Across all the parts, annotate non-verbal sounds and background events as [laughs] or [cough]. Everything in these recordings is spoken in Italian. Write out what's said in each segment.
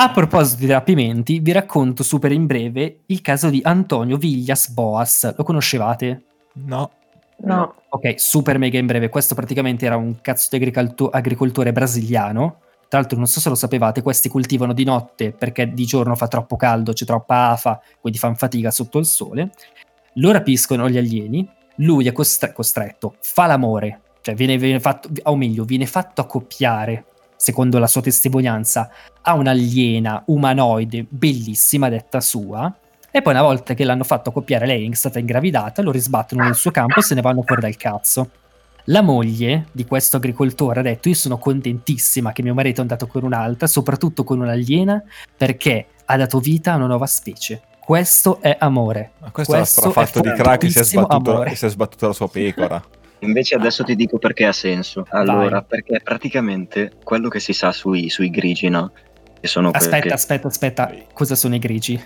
A proposito di rapimenti, vi racconto super in breve il caso di Antonio Villas Boas. Lo conoscevate? No. No. Ok, super mega in breve. Questo praticamente era un cazzo di agricolto- agricoltore brasiliano. Tra l'altro, non so se lo sapevate, questi coltivano di notte perché di giorno fa troppo caldo, c'è troppa afa, quindi fanno fatica sotto il sole. Lo rapiscono gli alieni. Lui è costre- costretto, fa l'amore, cioè viene, viene fatto, o meglio, viene fatto accoppiare, secondo la sua testimonianza, a un'aliena umanoide bellissima, detta sua. E poi, una volta che l'hanno fatto accoppiare, lei è stata ingravidata, lo risbattono nel suo campo e se ne vanno fuori dal cazzo. La moglie di questo agricoltore ha detto: Io sono contentissima che mio marito è andato con un'altra, soprattutto con un'aliena, perché ha dato vita a una nuova specie. Questo è amore. Ma questo, Questo è strafatto è di crack che si è, sbattuto, si è sbattuta la sua pecora. [laughs] Invece adesso ti dico perché ha senso. Allora, Vai. perché praticamente quello che si sa sui, sui grigi, no? Che sono Aspetta, che- aspetta, aspetta. Cosa sono i grigi?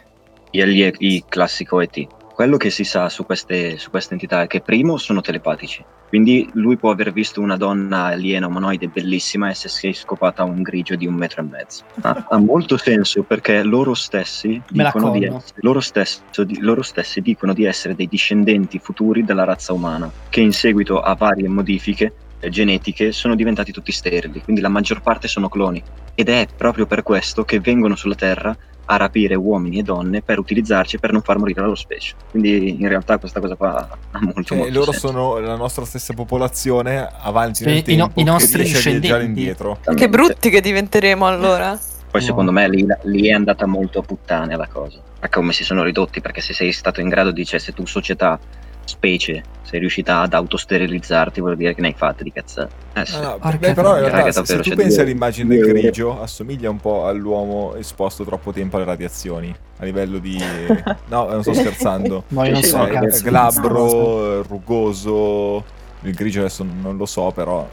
gli- i classico ET. Quello che si sa su queste, su queste entità è che primo sono telepatici. Quindi lui può aver visto una donna aliena umanoide bellissima e si è scopata un grigio di un metro e mezzo. Ha, ha molto senso perché loro stessi dicono di essere, loro, stesso- di- loro stessi dicono di essere dei discendenti futuri della razza umana, che in seguito a varie modifiche eh, genetiche sono diventati tutti sterili, quindi la maggior parte sono cloni. Ed è proprio per questo che vengono sulla Terra a rapire uomini e donne per utilizzarci per non far morire la loro specie. Quindi in realtà questa cosa qua ha [laughs] molto, Cioè, molto loro senso. sono la nostra stessa popolazione avanti nel i no- tempo i nostri a viaggiare discendenti. indietro. Che brutti che diventeremo allora. Poi secondo me lì, lì è andata molto a puttane la cosa. A come si sono ridotti, perché se sei stato in grado di, cioè se tu società, specie, sei riuscita ad autosterilizzarti, vuol dire che ne hai fatte di cazzate. Eh sì. Ah, no, beh, però in realtà se, se tu c'è pensi all'immagine del grigio assomiglia un po' all'uomo esposto troppo tempo alle radiazioni a livello di [laughs] no non sto scherzando [laughs] No, io non so, sì, È cazzo. glabro eh, rugoso il grigio adesso non lo so però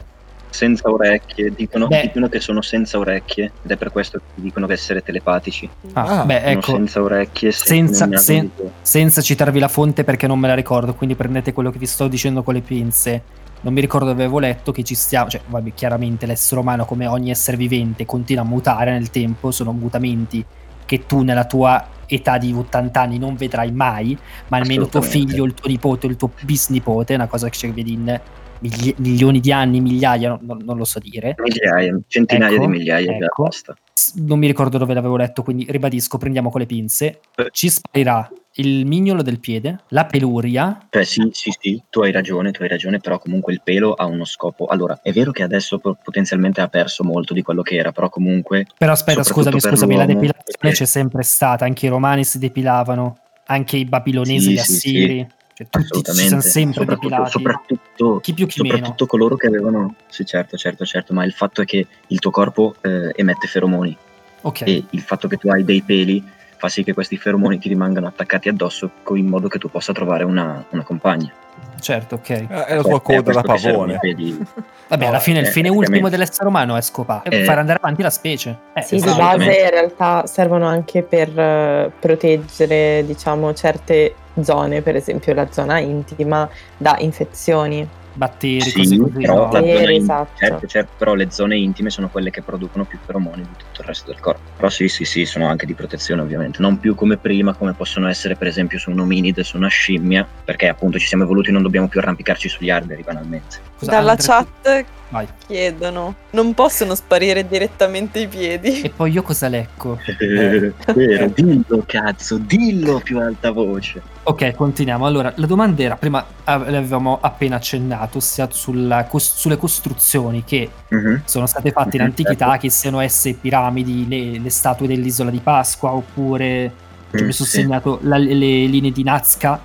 senza orecchie, dicono, dicono che sono senza orecchie ed è per questo che dicono di essere telepatici. Ah, Ah, beh, Sono ecco, senza orecchie, senza- naso sen- senza citarvi la fonte perché non me la ricordo, quindi prendete quello che vi sto dicendo con le pinze. Non mi ricordo dove avevo letto che ci stiamo, cioè, vabbè, chiaramente l'essere umano, come ogni essere vivente, continua a mutare nel tempo, sono mutamenti che tu nella tua età di 80 anni non vedrai mai, ma almeno tuo figlio, il tuo nipote, il tuo bisnipote, è una cosa che vedi in migli- milioni di anni, migliaia, no- non, non lo so dire. Migliaia, centinaia Ecco, di migliaia, ecco. basta. Non mi ricordo dove l'avevo letto, quindi ribadisco, prendiamo con le pinze. Eh. Ci sparirà il mignolo del piede, la peluria, Cioè, sì, sì, sì, tu hai ragione, tu hai ragione, però comunque il pelo ha uno scopo. Allora, è vero che adesso po- potenzialmente ha perso molto di quello che era, però comunque Però aspetta, scusami, per scusami, la depilazione perché- c'è sempre stata, anche i romani si depilavano, anche i babilonesi, Sì, gli sì, assiri, cioè tutti ci assolutamente, sono sempre soprattutto, depilati. soprattutto, Chi più chi meno. soprattutto coloro che avevano... Sì, certo, certo, certo, ma il fatto è che il tuo corpo eh, emette feromoni Ok, e il fatto che tu hai dei peli fa sì che questi feromoni ti rimangano attaccati addosso in modo che tu possa trovare una, una compagna. certo, ok. Eh, è la tua Eh, coda da pavone i peli. [laughs] Vabbè, No, alla fine il eh, fine praticamente- ultimo dell'essere umano è scopare, Eh. far andare avanti la specie. Eh, Sì, di esatto. base in realtà servono anche per eh, proteggere, diciamo, certe zone, per esempio la zona intima, da infezioni. batteri, Sì, così. però, no? Batteri, in- esatto. certo, certo, però le zone intime sono quelle che producono più feromoni di tutto il resto del corpo. Però sì, sì, sì, sono anche di protezione ovviamente, non più come prima, come possono essere per esempio su un ominide, su una scimmia, perché appunto ci siamo evoluti e non dobbiamo più arrampicarci sugli alberi banalmente. Scusa, Dalla Andre, chat Vai. chiedono, non possono sparire direttamente i piedi? E poi io cosa lecco? Eh, [laughs] vero, dillo cazzo, dillo più alta voce. Ok, continuiamo. Allora, la domanda era, prima l'avevamo appena accennato, ossia sulla cos- sulle costruzioni che Mhm. sono state fatte in Mhm, antichità, certo. che siano esse piramidi, le, le statue dell'isola di Pasqua, oppure cioè, Mm, mi sono sì. segnato la- le linee di Nazca,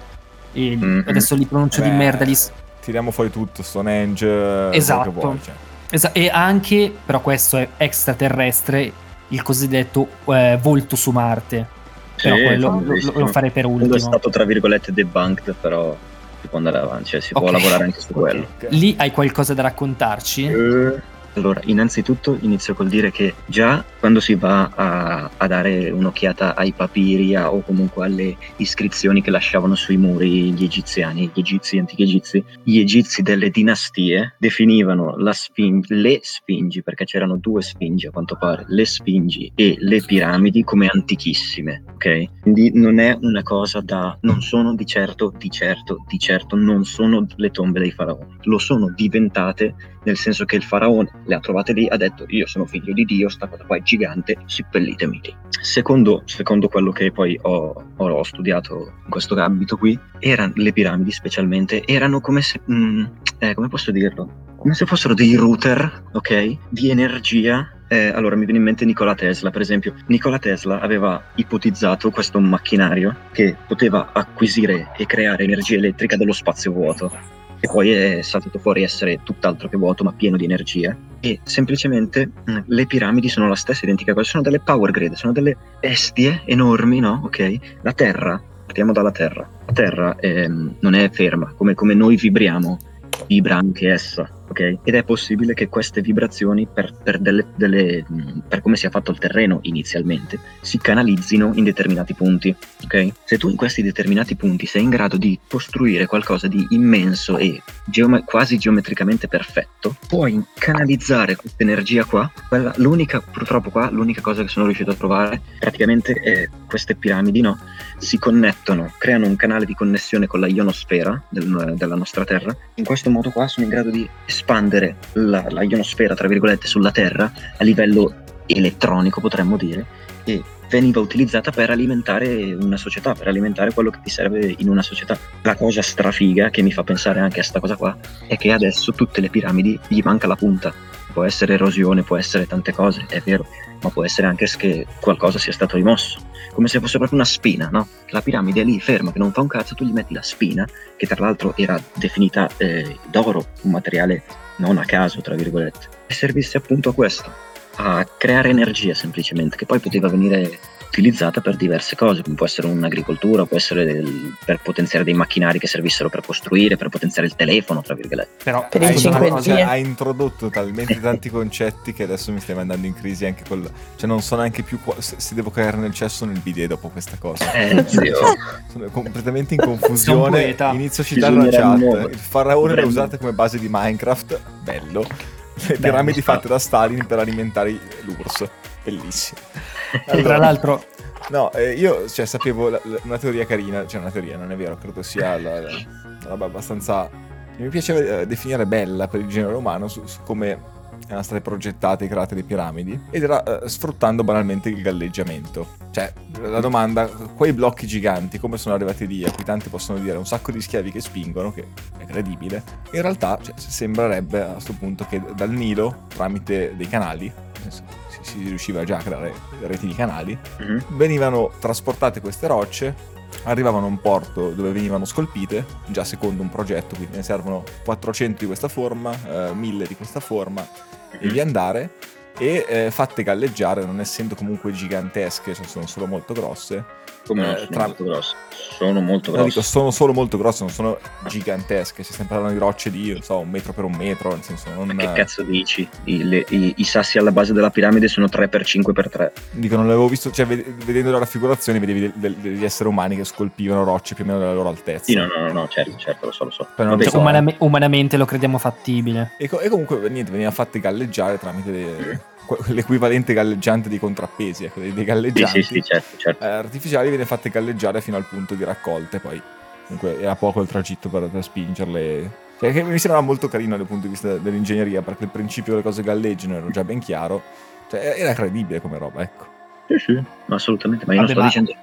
e Mhm. adesso li pronuncio di Beh, merda. Li, tiriamo fuori tutto Stonehenge quello Esatto. vuoi, cioè. esa- e anche, però questo è extraterrestre, il cosiddetto eh, volto su Marte. Però Sì, quello lo- lo, farei per Quello ultimo. è stato tra virgolette debunked, però si può andare avanti, cioè si può Ok. lavorare anche su quello. Ok. Lì hai qualcosa da raccontarci? Eh, Allora, innanzitutto inizio col dire che già quando si va a, a dare un'occhiata ai papiri a- o comunque alle iscrizioni che lasciavano sui muri gli egiziani, gli egizi, antichi egizi, gli egizi delle dinastie definivano sfin- le sfingi, perché c'erano due sfingi a quanto pare, le sfingi e le piramidi come antichissime, ok? Quindi non è una cosa da, non sono di certo, di certo, di certo, non sono le tombe dei faraoni, lo sono diventate nel senso che il faraone le ha trovate lì, ha detto io sono figlio di Dio, sta cosa qua è gigante, seppellitemi. Secondo, secondo quello che poi ho, ho- ho studiato in questo ambito qui, erano, le piramidi specialmente erano come se, mm, eh, come posso dirlo? Come se fossero dei router, ok? Di energia eh, allora mi viene in mente Nikola Tesla, per esempio. Nikola Tesla aveva ipotizzato questo macchinario che poteva acquisire e creare energia elettrica dallo spazio vuoto. E poi è saltato fuori essere tutt'altro che vuoto, ma pieno di energia. E semplicemente mh, le piramidi sono la stessa identica cosa, sono delle power grid, sono delle bestie enormi, no? Ok? La Terra, partiamo dalla Terra. La Terra ehm, non è ferma, come, come noi vibriamo, vibra anche essa, ok? Ed è possibile che queste vibrazioni, per, per, delle- delle- mh, per come sia fatto il terreno inizialmente, si canalizzino in determinati punti, ok? Se tu in questi determinati punti sei in grado di costruire qualcosa di immenso e geome- quasi geometricamente perfetto, puoi canalizzare questa energia qua. Quella- l'unica, purtroppo qua, l'unica cosa che sono riuscito a trovare praticamente è queste piramidi, no? Si connettono, creano un canale di connessione con la ionosfera del- della nostra Terra. In questo modo qua sono in grado di espandere la, la ionosfera, tra virgolette, sulla Terra a livello elettronico, potremmo dire, e veniva utilizzata per alimentare una società, per alimentare quello che ti serve in una società. La cosa strafiga che mi fa pensare anche a sta cosa qua è che adesso tutte le piramidi gli manca la punta. Può essere erosione, può essere tante cose, è vero, ma può essere anche che qualcosa sia stato rimosso. Come se fosse proprio una spina, no? La piramide è lì ferma, che non fa un cazzo, tu gli metti la spina, che tra l'altro era definita eh, d'oro, un materiale non a caso, tra virgolette, e servisse appunto a questo, a creare energia semplicemente, che poi poteva venire utilizzata per diverse cose, come può essere un'agricoltura, può essere del- per potenziare dei macchinari che servissero per costruire, per potenziare il telefono, tra virgolette. Però Per hai, scusa una 5G. cosa, cioè, hai introdotto talmente tanti concetti che adesso mi stai mandando in crisi anche col... Cioè non so neanche più qua- se, se devo cadere nel cesso o nel bidet dopo questa cosa. Eh, zio. Sono completamente in confusione. Inizio a citare la chat. Il faraone le Dovremmo- usate come base di Minecraft. Bello. Le piramidi fatte da Stalin per alimentare l'URSS. Bellissimo. tra l'altro, No, eh, io cioè, sapevo la- la- una teoria carina, cioè una teoria, non è vero, credo sia la, roba abbastanza... Mi piaceva eh, definire bella per il genere umano su, su come erano state progettate e create le piramidi ed era eh, sfruttando banalmente il galleggiamento. Cioè, la domanda, quei blocchi giganti come sono arrivati lì, a cui tanti possono dire un sacco di schiavi che spingono, che è credibile, in realtà cioè, sembrerebbe a questo punto che dal Nilo, tramite dei canali, si, riusciva già a creare reti di canali, Mhm. venivano trasportate queste rocce, arrivavano a un porto dove venivano scolpite, già secondo un progetto, quindi ne servono 400 di questa forma, eh, 1000 di questa forma, e via andare, e eh, fatte galleggiare, non essendo comunque gigantesche, sono solo molto grosse. Come no, Eh, sono tra- molto grosse. Sono molto No, dico, grosse. sono solo molto grosse, non sono gigantesche, si stiamo parlando di rocce di, non so, un metro per un metro, nel senso non... Ma che cazzo dici? I, le- i- i sassi alla base della piramide sono 3x5x3. Dico, non l'avevo visto, cioè ved- vedendo la raffigurazione vedevi de- de- degli esseri umani che scolpivano rocce più o meno della loro altezza. Sì, no, no, no, no, certo, certo, lo so, lo so. Però non Vabbè, so. umaname- umanamente lo crediamo fattibile. E, co- e comunque niente, veniva fatte galleggiare tramite de- que- l'equivalente galleggiante dei contrappesi, ecco, dei, dei Sì, galleggianti sì, sì, certo, certo. eh, artificiali, viene fatte galleggiare fino al punto di raccolte, poi comunque era poco il tragitto per, per spingerle. Cioè, che mi sembrava molto carino dal punto di vista dell'ingegneria, perché il principio delle cose galleggino era già ben chiaro, cioè era credibile come roba, ecco. Sì, sì, assolutamente. Ma io non, Vabbè, sto ma- dicendo,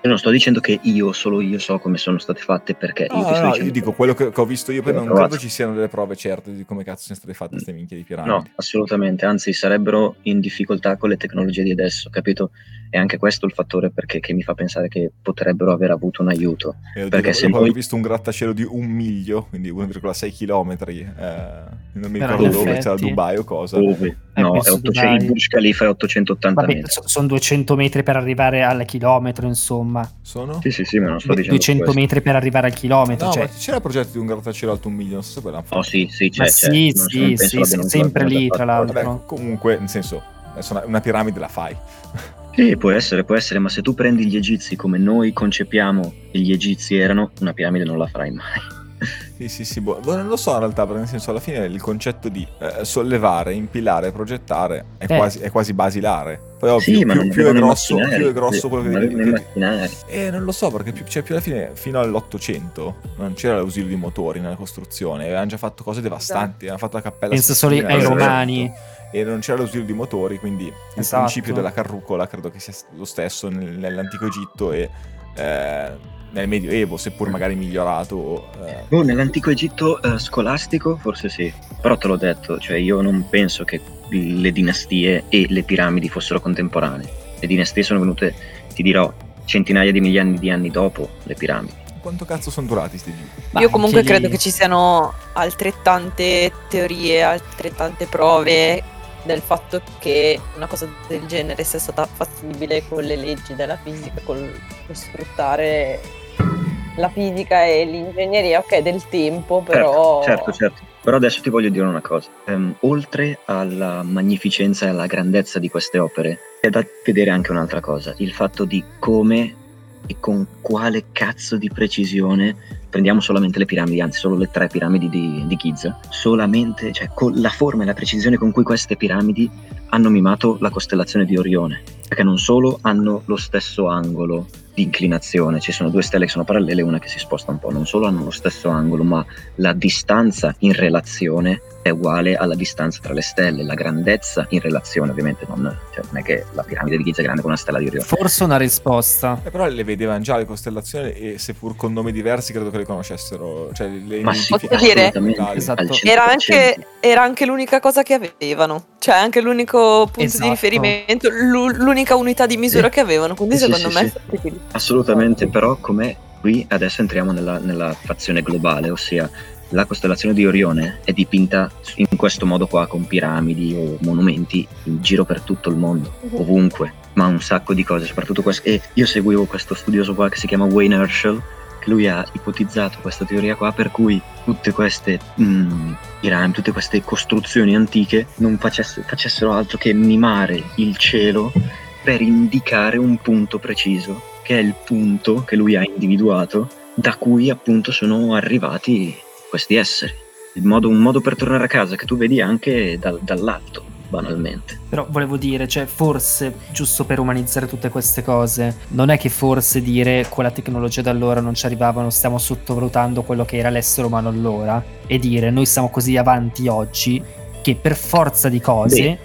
io non sto dicendo che io, solo io so come sono state fatte, perché io No, ti sto no, no, io dico quello che, ho visto io, L'ho non trovato. credo ci siano delle prove certe di come cazzo sono state fatte queste minchie di piramidi. No, assolutamente, anzi sarebbero in difficoltà con le tecnologie di adesso, capito? E anche questo è il fattore perché, che mi fa pensare che potrebbero aver avuto un aiuto. E io Perché dico, se dopo noi- aver visto un grattacielo di un miglio, quindi 1,6 km, eh, non mi ricordo dove, c'era Dubai o cosa. Dove? Eh, No, è penso 800 il Burj Khalifa è 880 Vabbè, metri. so- sono 200 metri per arrivare al chilometro, insomma. Sono? Sì, sì, sì, ma non sto dicendo 200 questo. metri per arrivare al chilometro. No, cioè, ma c'era il progetto di un grattacielo alto un milione, non so se poi l'hanno fatto. Oh sì, sì, ma c'è, c'è. sì, Non- sì, sì, sì, sempre lì, tra l'altro. Vabbè, comunque, nel senso, una piramide la fai. Sì, può essere, può essere, ma se tu prendi gli egizi come noi concepiamo che gli egizi erano, una piramide non la farai mai. Sì, sì, sì, boh, boh, non lo so in realtà, perché nel senso alla fine il concetto di eh, sollevare, impilare, progettare è, Eh. quasi, è quasi basilare. Poi ovvio, sì, ma più, non più è grosso, più è grosso quello che non devi... che- macchinari. Eh, non lo so, perché più, cioè, più alla fine, fino all'Ottocento, non c'era l'ausilio di motori nella costruzione, avevano già fatto cose devastanti, avevano fatto la cappella pensa solo ai nel romani. deserto, E non c'era l'ausilio di motori, quindi il Esatto. principio della carrucola credo che sia lo stesso nel- nell'antico Egitto e eh, nel Medioevo, seppur magari migliorato. eh, Oh, nell'antico Egitto eh, scolastico forse sì, però te l'ho detto, cioè io non penso che le dinastie e le piramidi fossero contemporanee. Le dinastie sono venute, ti dirò, centinaia di migliaia di anni dopo le piramidi. Quanto cazzo sono durati sti giri? Ma Io comunque credo che ci siano altrettante teorie, altrettante prove del fatto che una cosa del genere sia stata fattibile con le leggi della fisica, col, col sfruttare la fisica e l'ingegneria, ok, del tempo, però... Certo, certo. Però adesso ti voglio dire una cosa. Ehm, oltre alla magnificenza e alla grandezza di queste opere, è da vedere anche un'altra cosa. Il fatto di come e con quale cazzo di precisione prendiamo solamente le piramidi, anzi solo le tre piramidi di, di Giza, solamente, cioè con la forma e la precisione con cui queste piramidi hanno mimato la costellazione di Orione, perché non solo hanno lo stesso angolo di inclinazione, ci sono due stelle che sono parallele e una che si sposta un po', non solo hanno lo stesso angolo, ma la distanza in relazione è uguale alla distanza tra le stelle, la grandezza in relazione ovviamente non, cioè, non è che la piramide di Giza è grande come una stella di Orione. Forse una risposta. Eh, però le vedevano già le costellazioni e seppur con nomi diversi credo che le conoscessero. Cioè, le Ma sì, Posso dire- Esatto. al 100%. Era anche, era anche l'unica cosa che avevano, cioè anche l'unico punto Esatto. di riferimento, l'u- l'unica unità di misura Sì. che avevano, quindi Sì, secondo sì, me Assolutamente, però come qui adesso entriamo nella, nella fazione globale, ossia la costellazione di Orione è dipinta in questo modo qua con piramidi o monumenti in giro per tutto il mondo, ovunque, ma un sacco di cose, soprattutto queste. E io seguivo questo studioso qua che si chiama Wayne Herschel, che lui ha ipotizzato questa teoria qua per cui tutte queste mm, piramidi, tutte queste costruzioni antiche non facesse- facessero altro che mimare il cielo per indicare un punto preciso, che è il punto che lui ha individuato, da cui appunto sono arrivati questi esseri. Modo- un modo per tornare a casa che tu vedi anche dal- dall'alto, banalmente. Però volevo dire, cioè, forse, giusto per umanizzare tutte queste cose, non è che forse dire con la tecnologia da allora non ci arrivavano, stiamo sottovalutando quello che era l'essere umano allora, e dire noi siamo così avanti oggi che per forza di cose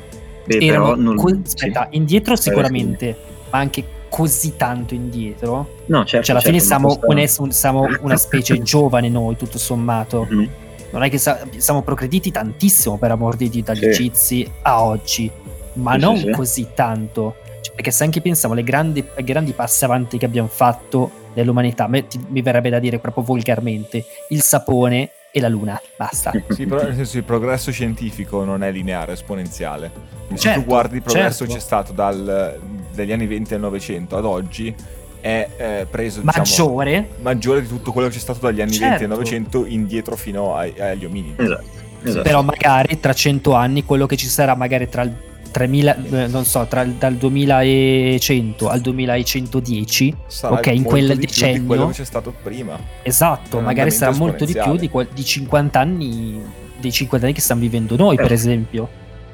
Beh, erano però non... co- sì. aspetta, indietro scusa. sicuramente, ma anche così tanto indietro. No, certo, Cioè, alla certo, fine siamo, un siamo una specie [laughs] giovane noi, tutto sommato. Mhm. Non è che sa- siamo progrediti tantissimo per amor di Dio dagli Sì. egizi a oggi, ma Sì, sì, non sì. così tanto. Cioè, perché se anche pensiamo alle grandi, ai grandi passi avanti che abbiamo fatto nell'umanità, me- ti- mi verrebbe da dire proprio volgarmente, il sapone e la luna, basta. [laughs] Sì, però nel senso il progresso scientifico non è lineare, è esponenziale. Se Certo, tu guardi il progresso certo. c'è stato dal- dagli anni 20 al 900 ad oggi, è eh, preso diciamo, Maggiore, maggiore di tutto quello che c'è stato dagli anni 20 al Certo. 900 indietro fino ai- agli ominidi. Esatto, esatto. però magari tra 100 anni quello che ci sarà magari tra il 3000, eh, non so, tra il- dal 2100 al 2110, Sarà ok, in quel di più di decennio, quello che c'è stato prima. esatto, magari sarà molto di più di, quel- di 50 anni, dei 50 anni che stiamo vivendo noi, per Certo. esempio.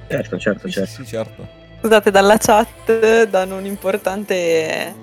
certo, certo, certo. sì, sì, certo. Scusate, dalla chat danno un importante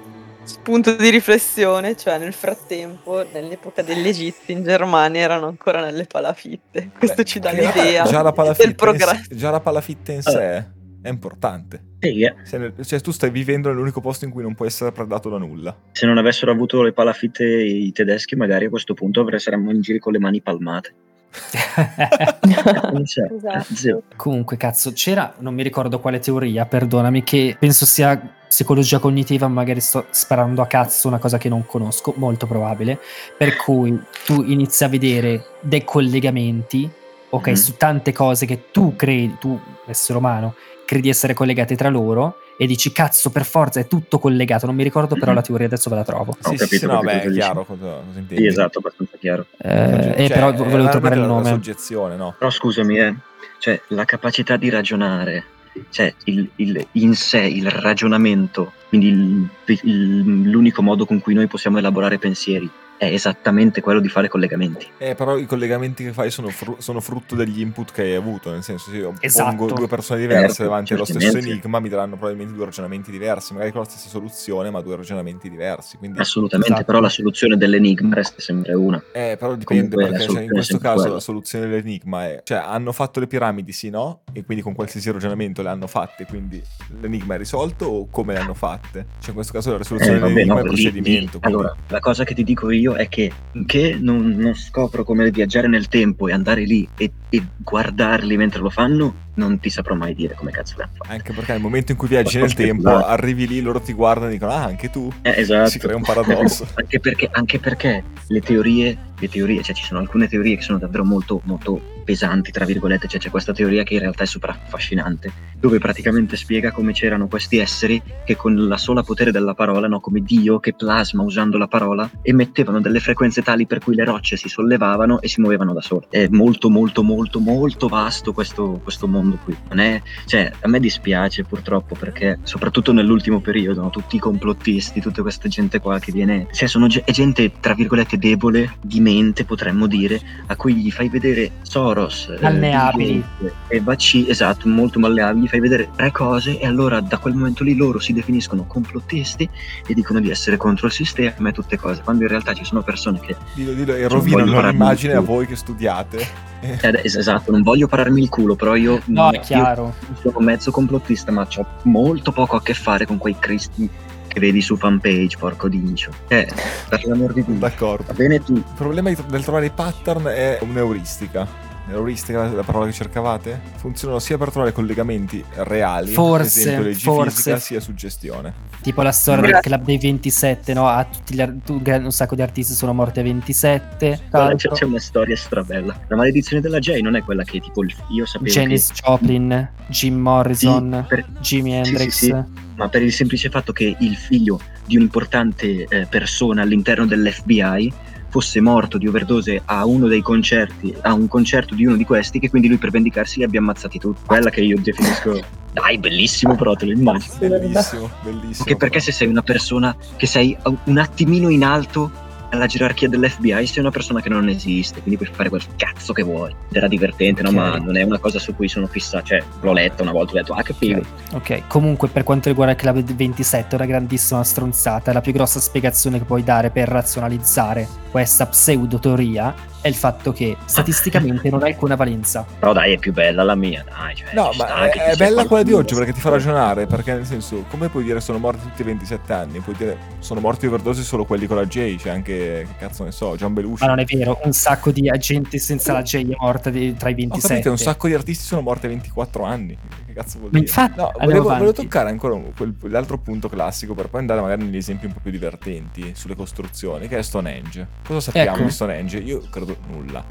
spunto di riflessione, cioè nel frattempo, nell'epoca degli Egizi in Germania erano ancora nelle palafitte. Questo Beh, ci dà l'idea Già la del progresso. già la palafitta in sé è importante. Sì, eh. Se nel- cioè, tu stai vivendo nell'unico posto in cui non puoi essere predato da nulla. Se non avessero avuto le palafitte i tedeschi, magari a questo punto avrei- saremmo in giro con le mani palmate. [laughs] Esatto. zio. Comunque, cazzo, c'era, non mi ricordo quale teoria, perdonami, che penso sia psicologia cognitiva, magari sto sparando a cazzo una cosa che non conosco, molto probabile, per cui tu inizi a vedere dei collegamenti, ok, Mhm. su tante cose che tu credi, tu essere umano, credi essere collegate tra loro e dici cazzo per forza è tutto collegato, non mi ricordo però Mhm. la teoria, adesso ve la trovo. Sì, sì, capito, sì, no, beh, è chiaro cosa, cosa intendi. Sì, esatto, abbastanza chiaro. Eh, eh, Cioè, però volevo trovare il nome. soggezione, no? Però scusami, eh, cioè, la capacità di ragionare, cioè il, il- in sé il ragionamento, quindi il- il- l'unico modo con cui noi possiamo elaborare pensieri è esattamente quello di fare collegamenti. Eh, però i collegamenti che fai sono, fru- sono frutto degli input che hai avuto, nel senso se io Esatto. pongo due persone diverse Certo, davanti allo stesso certamente. enigma mi daranno probabilmente due ragionamenti diversi, magari con la stessa soluzione ma due ragionamenti diversi, quindi Assolutamente, Esatto. però la soluzione dell'enigma resta sempre una. Eh, però dipende Comunque, perché cioè, in questo caso quella. la soluzione dell'enigma è, cioè hanno fatto le piramidi sì no e quindi con qualsiasi ragionamento le hanno fatte, quindi l'enigma è risolto o come le hanno fatte? Cioè in questo caso la risoluzione Eh, dell'enigma no, è il lì- procedimento. lì- quindi- allora, la cosa che ti dico io è che finché non, non scopro come viaggiare nel tempo e andare lì e, e guardarli mentre lo fanno, non ti saprò mai dire come cazzo l'hanno fatto. Anche perché nel momento in cui viaggi nel tempo, arrivi lì, loro ti guardano e dicono ah anche tu? Eh, esatto. Si crea un paradosso. [laughs] anche, perché, anche perché le teorie, le teorie, cioè ci sono alcune teorie che sono davvero molto, molto pesanti, tra virgolette, cioè c'è questa teoria che in realtà è super affascinante, dove praticamente spiega come c'erano questi esseri che con la sola potere della parola, no, come Dio che plasma usando la parola, emettevano delle frequenze tali per cui le rocce si sollevavano e si muovevano da sole. È molto, molto, molto, molto vasto questo, questo mondo qui. È, cioè, a me dispiace purtroppo perché, soprattutto nell'ultimo periodo, no, tutti i complottisti, tutta questa gente qua che viene, cioè, sono gente, tra virgolette, debole di mente, potremmo dire, a cui gli fai vedere Soros, eh, Malleabili. Gates e vaccini, esatto, molto malleabili, fai vedere tre cose e allora da quel momento lì loro si definiscono complottisti e dicono di essere contro il sistema e tutte cose, quando in realtà ci sono persone che Dillo, dillo, e rovinano l'immagine a voi che studiate. eh, es- esatto, non voglio pararmi il culo, però io, No, è io chiaro. sono mezzo complottista, ma ho molto poco a che fare con quei cristi che vedi su fanpage, porco dincio. Eh, per l'amor di Dio. D'accordo. Va bene tu. Il problema di- del trovare i pattern è un'euristica. L'euristica è la parola che cercavate? Funzionano sia per trovare collegamenti reali, Forse, ad esempio leggi forse. fisica, sia suggestione. Tipo la storia del club dei 27, no? A tutti gli ar- un sacco di artisti sono morti a 27. Tra Guarda, c'è, c'è una storia strabella. La maledizione della J non è quella che tipo il- io sapevo Janis Joplin, Jim Morrison, Sì, per- Jimi sì, Hendrix. sì, che, ma per il semplice fatto che il figlio di un'importante eh, persona all'interno dell'FBI fosse morto di overdose a uno dei concerti, a un concerto di uno di questi, che quindi lui per vendicarsi li abbia ammazzati tutti. Quella che io definisco. Dai, bellissimo, però te lo immagini. Bellissimo, bellissimo. Anche perché se sei una persona che sei un attimino in alto alla gerarchia dell'FBI, sei una persona che non esiste, quindi puoi fare quel cazzo che vuoi. Era divertente, no? Ok. Ma non è una cosa su cui sono fissato. Cioè, l'ho letta una volta, ho detto, ah, che figo. Ok, comunque per quanto riguarda il club dei 27 è una grandissima stronzata. La più grossa spiegazione che puoi dare per razionalizzare questa pseudo-teoria è il fatto che statisticamente non ha alcuna valenza. [laughs] Però dai, è più bella la mia, dai. Cioè, No, ma è, è bella quella di oggi perché ti fa ragionare, perché nel senso, come puoi dire sono morti tutti a 27 anni? Puoi dire sono morti overdose solo quelli con la J, c'è anche, che cazzo ne so, John Belushi. Ma non è vero, un sacco di agenti senza la J è morta di- tra i Ho 27. capito, un sacco di artisti sono morti a 24 anni. Che cazzo vuol Ma dire? infatti, no, volevo, volevo toccare ancora quel- l'altro punto classico per poi andare magari negli esempi un po' più divertenti sulle costruzioni, che è Stonehenge. Cosa sappiamo Ecco. di Stonehenge? Io credo nulla.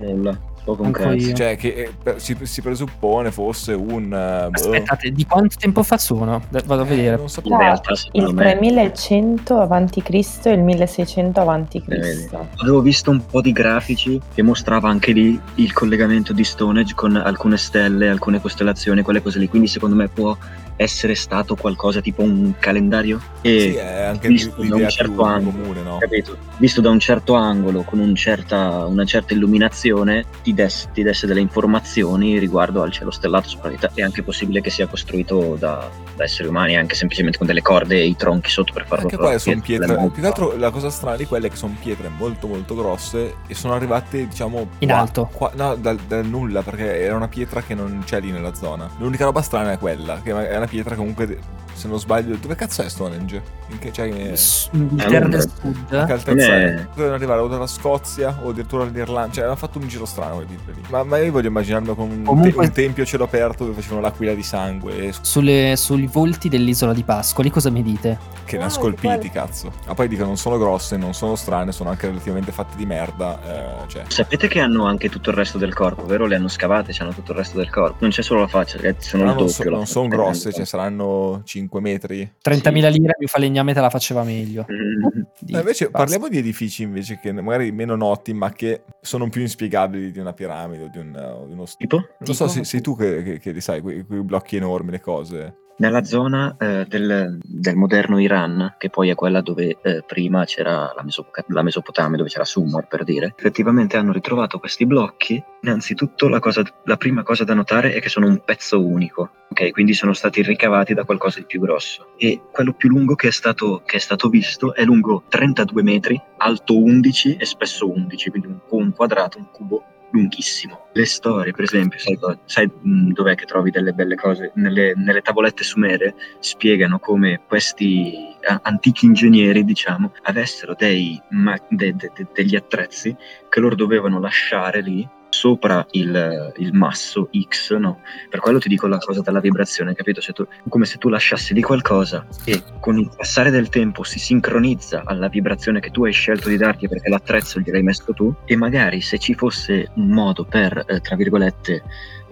Nulla, io. Cioè, che eh, si, si presuppone fosse un. eh, boh, Aspettate, di quanto tempo fa sono? Vado a eh, vedere. In realtà, secondo Il me, 3100 avanti Cristo e il 1600 avanti vedi. Cristo. avevo visto un po' di grafici che mostrava anche lì il collegamento di Stonehenge con alcune stelle, alcune costellazioni, quelle cose lì. Quindi, secondo me, può essere stato qualcosa tipo un calendario. E Sì, è anche visto da un certo angolo, comune, no? capito? Visto da un certo angolo, con un certa- una certa illuminazione, ti, des- ti desse delle informazioni riguardo al cielo stellato sopra l'Italia. È anche possibile che sia costruito da, da esseri umani, anche semplicemente con delle corde e i tronchi sotto per farlo Anche qua sono pietre. Più che altro la cosa strana di quelle è che sono pietre molto molto grosse e sono arrivate, diciamo. In qua- alto. qua- no, dal, dal nulla, perché era una pietra che non c'è lì nella zona. L'unica roba strana è quella, che è una pietra comunque se non sbaglio. Dove cazzo è Stonehenge? In che, cioè, in, Inghilterra Londra. del Sud. che altezza Eh. Dovevano arrivare o dalla Scozia o addirittura dall'Irlanda. Cioè, avevano fatto un giro strano. Ma, ma io voglio immaginarlo con un, Comunque- un tempio a cielo aperto dove facevano l'aquila di sangue. Sulle- sui volti dell'isola di Pascoli, cosa mi dite? che ne Ah, ha scolpiti, che cazzo. Ma poi dicono non sono grosse, non sono strane, sono anche relativamente fatte di merda. eh, cioè, Sapete che hanno anche tutto il resto del corpo, vero? Le hanno scavate, hanno tutto il resto del corpo. Non c'è solo la faccia, ragazzi, sono il non, doppio. so- non sono grosse, cioè saranno 5 metri. 30.000 lire più falegname te la faceva meglio. Mm, Di- Eh, invece basta. parliamo di edifici invece che magari meno noti, ma che sono più inspiegabili di una piramide o di, un, o di uno Tipo? Non so se sei tu che, che- che li sai, quei, quei blocchi enormi, le cose. Nella zona eh, del, del moderno Iran, che poi è quella dove eh, prima c'era la, Mesopoca- la Mesopotamia, dove c'era Sumer per dire, effettivamente hanno ritrovato questi blocchi. Innanzitutto la, cosa- la prima cosa da notare è che sono un pezzo unico, ok? Quindi sono stati ricavati da qualcosa di più grosso. E quello più lungo che è stato, che è stato visto è lungo 32 metri, alto 11 e spesso 11, quindi un, un quadrato, un cubo lunghissimo. Le storie, per esempio, sai, sai, mh, dov'è che trovi delle belle cose? Nelle, nelle tavolette sumere spiegano come questi antichi ingegneri, diciamo, avessero dei, ma- de- de- de- degli attrezzi che loro dovevano lasciare lì sopra il, il masso X, no? Per quello ti dico la cosa della vibrazione, capito? Se tu, come se tu lasciassi lì qualcosa e con il passare del tempo si sincronizza alla vibrazione che tu hai scelto di dargli perché l'attrezzo gliel'hai messo tu e magari se ci fosse un modo per, eh, tra virgolette,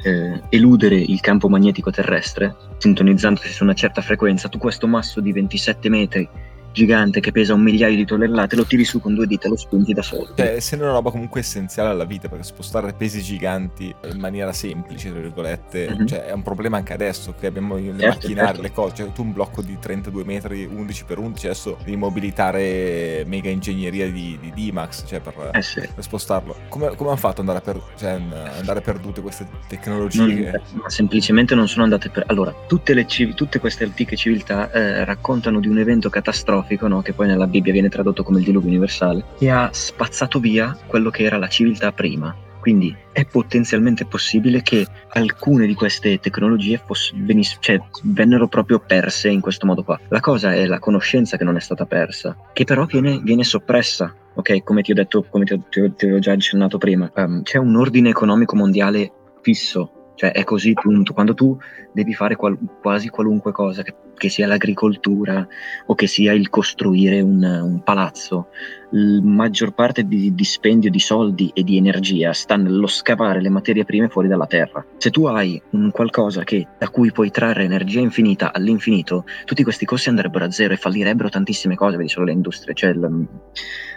eh, eludere il campo magnetico terrestre, sintonizzandosi su una certa frequenza, tu questo masso di 27 metri gigante che pesa un migliaio di tonnellate lo tiri su con due dita e lo spingi da solo. Cioè, essendo una roba comunque essenziale alla vita, perché spostare pesi giganti in maniera semplice, tra virgolette, Mhm. cioè, è un problema anche adesso, che abbiamo le Certo, macchinari, certo. le cose. Cioè, tu un blocco di 32 metri, 11 per 11, adesso devi mobilitare mega ingegneria di, di D-Max, cioè, per, Eh sì. per spostarlo. Come, come hanno fatto ad andare, per, cioè, andare perdute queste tecnologie? Non- ma semplicemente non sono andate per... Allora, tutte, le tutte queste antiche civiltà eh, raccontano di un evento catastrofico, no? che poi nella Bibbia viene tradotto come il diluvio universale, che ha spazzato via quello che era la civiltà prima. Quindi è potenzialmente possibile che alcune di queste tecnologie foss- veniss- cioè, vennero proprio perse in questo modo qua. La cosa è la conoscenza che non è stata persa, che però viene, viene soppressa. Ok, come ti ho detto, come ti, ho- ti ho- già accennato prima, ehm, c'è un ordine economico mondiale fisso, cioè è così punto. Quando tu devi fare qual- quasi qualunque cosa, che, che sia l'agricoltura o che sia il costruire un, un palazzo, la maggior parte di dispendio di soldi e di energia sta nello scavare le materie prime fuori dalla terra. Se tu hai un qualcosa che, da cui puoi trarre energia infinita all'infinito, tutti questi costi andrebbero a zero e fallirebbero tantissime cose, vedi solo le industrie, cioè il-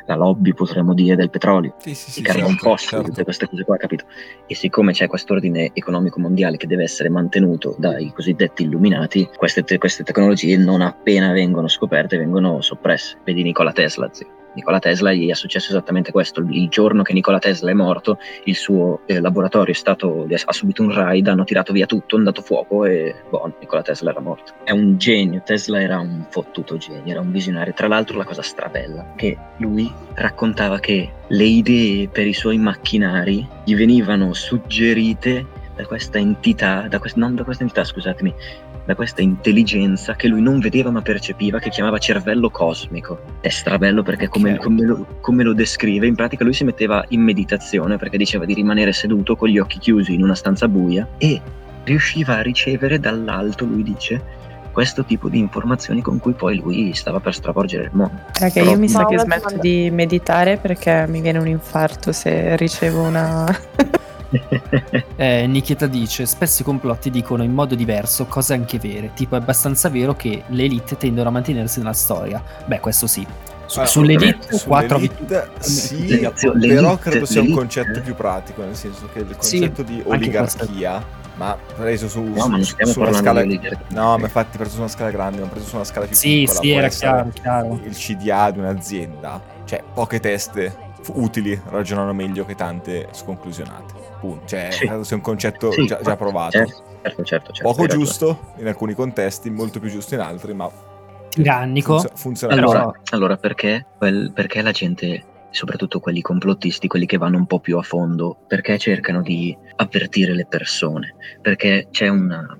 la lobby potremmo dire del petrolio Sì, sì, sì, i carbon certo, fossili, certo. tutte queste cose qua, capito? E siccome c'è questo ordine economico mondiale che deve essere mantenuto dai cosiddetti illuminati, queste, te- queste tecnologie non appena vengono scoperte vengono soppresse. Vedi Nikola Tesla, zio. Nikola Tesla gli è successo esattamente questo. Il giorno che Nikola Tesla è morto, il suo eh, laboratorio è stato, ha subito un raid, hanno tirato via tutto, hanno dato fuoco e boh, Nikola Tesla era morto. È un genio, Tesla era un fottuto genio, era un visionario. Tra l'altro la cosa strabella, che lui raccontava che le idee per i suoi macchinari gli venivano suggerite da questa entità, da quest- non da questa entità, scusatemi, da questa intelligenza che lui non vedeva ma percepiva, che chiamava cervello cosmico. È strabello perché come, Ok. come lo, come lo descrive, in pratica lui si metteva in meditazione perché diceva di rimanere seduto con gli occhi chiusi in una stanza buia e riusciva a ricevere dall'alto, lui dice, questo tipo di informazioni con cui poi lui stava per stravolgere il mondo. Raga, Però- io mi sa che smetto domanda. di meditare perché mi viene un infarto se ricevo una... [laughs] [laughs] Eh, Nikita dice: Spesso i complotti dicono in modo diverso cose anche vere. Tipo, è abbastanza vero che le elite tendono a mantenersi nella storia. Beh, questo sì. Su- Ah, sulle vabbè, elite, sulle qua trovi elite, sì, Ragazzi, le però credo sia un concetto elite- più pratico, nel senso che il Sì, concetto di anche oligarchia, ma preso su, No, su- ma non su una scala... di. No, ma infatti preso su una scala grande, ma preso su una scala più Sì, piccola. sì, era chiaro, chiaro. Il CDA di un'azienda, cioè poche teste utili ragionano meglio che tante sconclusionate. Punto. Cioè, Sì. sia un concetto Sì, già, già provato. Certo, certo, certo. certo, Poco giusto in alcuni contesti, molto più giusto in altri, ma tirannico. funziona, funziona Allora, Però- allora, perché, quel- perché la gente, soprattutto quelli complottisti, quelli che vanno un po' più a fondo, perché cercano di avvertire le persone? Perché c'è una,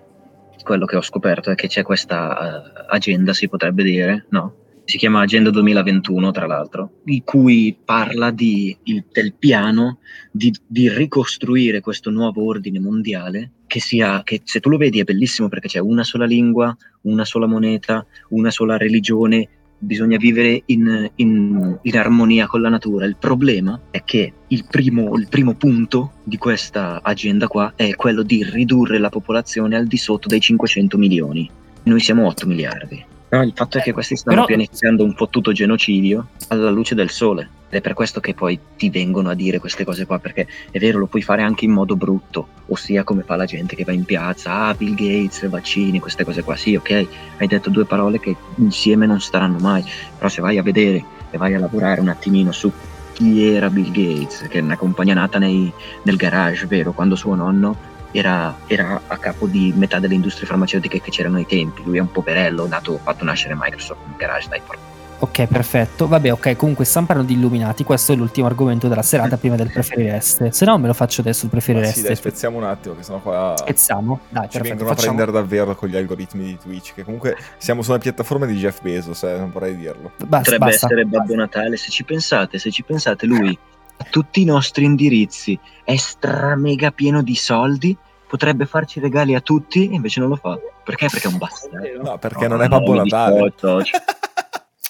quello che ho scoperto è che c'è questa eh, agenda, si potrebbe dire, no? Si chiama Agenda 2021, tra l'altro, di cui parla di, il- del piano di, di ricostruire questo nuovo ordine mondiale che sia, che se tu lo vedi è bellissimo perché c'è una sola lingua, una sola moneta, una sola religione, bisogna vivere in, in- in armonia con la natura. Il problema è che il primo, il primo punto di questa agenda qua è quello di ridurre la popolazione al di sotto dei 500 milioni. Noi siamo 8 miliardi. No, il fatto è che questi stanno Però- pianificando un fottuto genocidio alla luce del sole. Ed è per questo che poi ti vengono a dire queste cose qua, perché è vero, lo puoi fare anche in modo brutto, ossia come fa la gente che va in piazza, ah, Bill Gates, vaccini, queste cose qua. Sì, ok, hai detto due parole che insieme non staranno mai, però se vai a vedere e vai a lavorare un attimino su chi era Bill Gates, che è una compagnia nata nei- nel garage, vero, quando suo nonno era, era a capo di metà delle industrie farmaceutiche che c'erano ai tempi. Lui è un poverello, nato, fatto nascere Microsoft nel garage, dai, porco. Ok, perfetto. Vabbè, ok, comunque stiamo parlando di illuminati. Questo è l'ultimo argomento della serata prima del preferireste. Se no, me lo faccio adesso il Ma preferireste. sì, dai, spezziamo un attimo, che sennò qua Spezziamo? Dai, ci perfetto. vengono a Facciamo... prendere davvero con gli algoritmi di Twitch. Che comunque siamo su una piattaforma di Jeff Bezos, eh, non vorrei dirlo. Basta, Potrebbe basta. essere Babbo Natale, se ci pensate, se ci pensate, lui a tutti i nostri indirizzi è stra mega pieno di soldi, potrebbe farci regali a tutti, e invece non lo fa. Perché? Perché è un bastardo. No, perché non è Babbo Natale. dissocio. [laughs]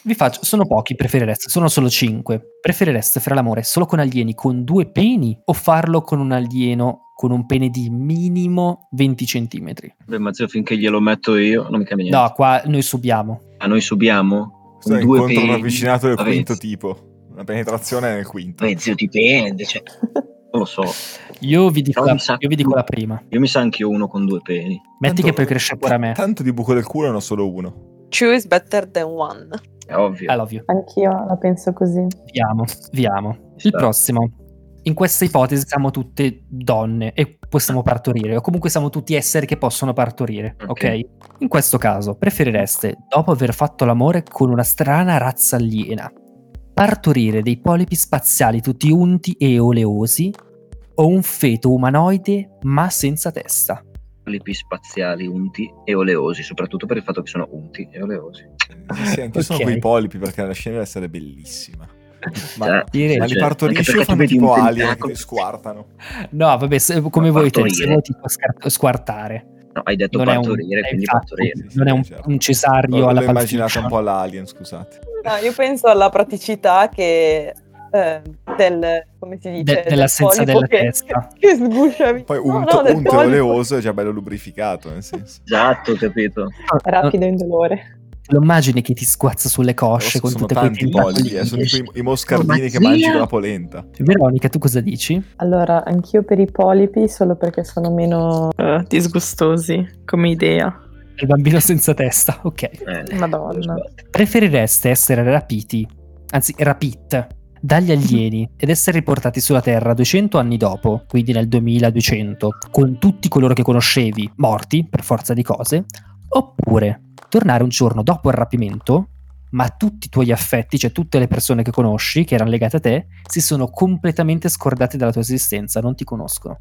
Vi faccio, sono pochi, preferireste, sono solo 5. Preferireste fare l'amore solo con alieni con due peni o farlo con un alieno con un pene di minimo 20 cm? Beh, ma zio, finché glielo metto io, non mi cambia niente. No, qua noi subiamo. A noi subiamo con due incontro peni. ravvicinato del quinto tipo. Una penetrazione nel quinto. Beh, zio, dipende, cioè, [laughs] non lo so. Io vi dico, la, sa- io vi dico la prima. Io mi sa anche io uno con due peni. Metti Tanto- che poi cresce pure a me. Tanto di buco del culo ne ho solo uno. Two is better than one. È ovvio. I love you. Anch'io la penso così. Viamo, viamo. Ci Il sta. prossimo. In questa ipotesi siamo tutte donne e possiamo partorire, o comunque siamo tutti esseri che possono partorire, ok? Ok. In questo caso, preferireste, dopo aver fatto l'amore con una strana razza aliena, partorire dei polipi spaziali tutti unti e oleosi o un feto umanoide ma senza testa? Polipi spaziali unti e oleosi, soprattutto per il fatto che sono unti e oleosi. Sì, sì, anche io sono quei polipi perché la scena deve essere bellissima. Ma, Cioè, direi- ma li cioè, partorisci o fanno tipo un alien che squartano? No, vabbè, se- come Ma vuoi te, se partorire. vuoi tipo squartare. No, hai detto Non è un- partorire, eh, quindi infatti, partorire. Non è un, certo. un cesario L'ho, alla l'ho Fiction. un po' all'alien, scusate. No, io penso alla praticità che eh, del come si dice De- del dell'assenza polipo della che, testa. [laughs] che sguscia via. Poi No, un, no, del un polipo. oleoso è già bello lubrificato, nel senso. Esatto, capito. Rapido e indolore. Lo immagini che ti sguazza sulle cosce con tutte quelle tanti polipi, eh, sono tipo i, i moscardini Oh, che mangi con la polenta. Veronica, tu cosa dici? Allora, anch'io per i polipi, solo perché sono meno eh, disgustosi come idea. Il bambino senza testa, ok. Eh, Madonna. Preferireste essere rapiti, anzi rapit, dagli alieni ed essere riportati sulla Terra 200 anni dopo, quindi nel 2200, con tutti coloro che conoscevi morti per forza di cose, oppure tornare un giorno dopo il rapimento, ma tutti i tuoi affetti, cioè tutte le persone che conosci, che erano legate a te, si sono completamente scordate della tua esistenza, non ti conoscono.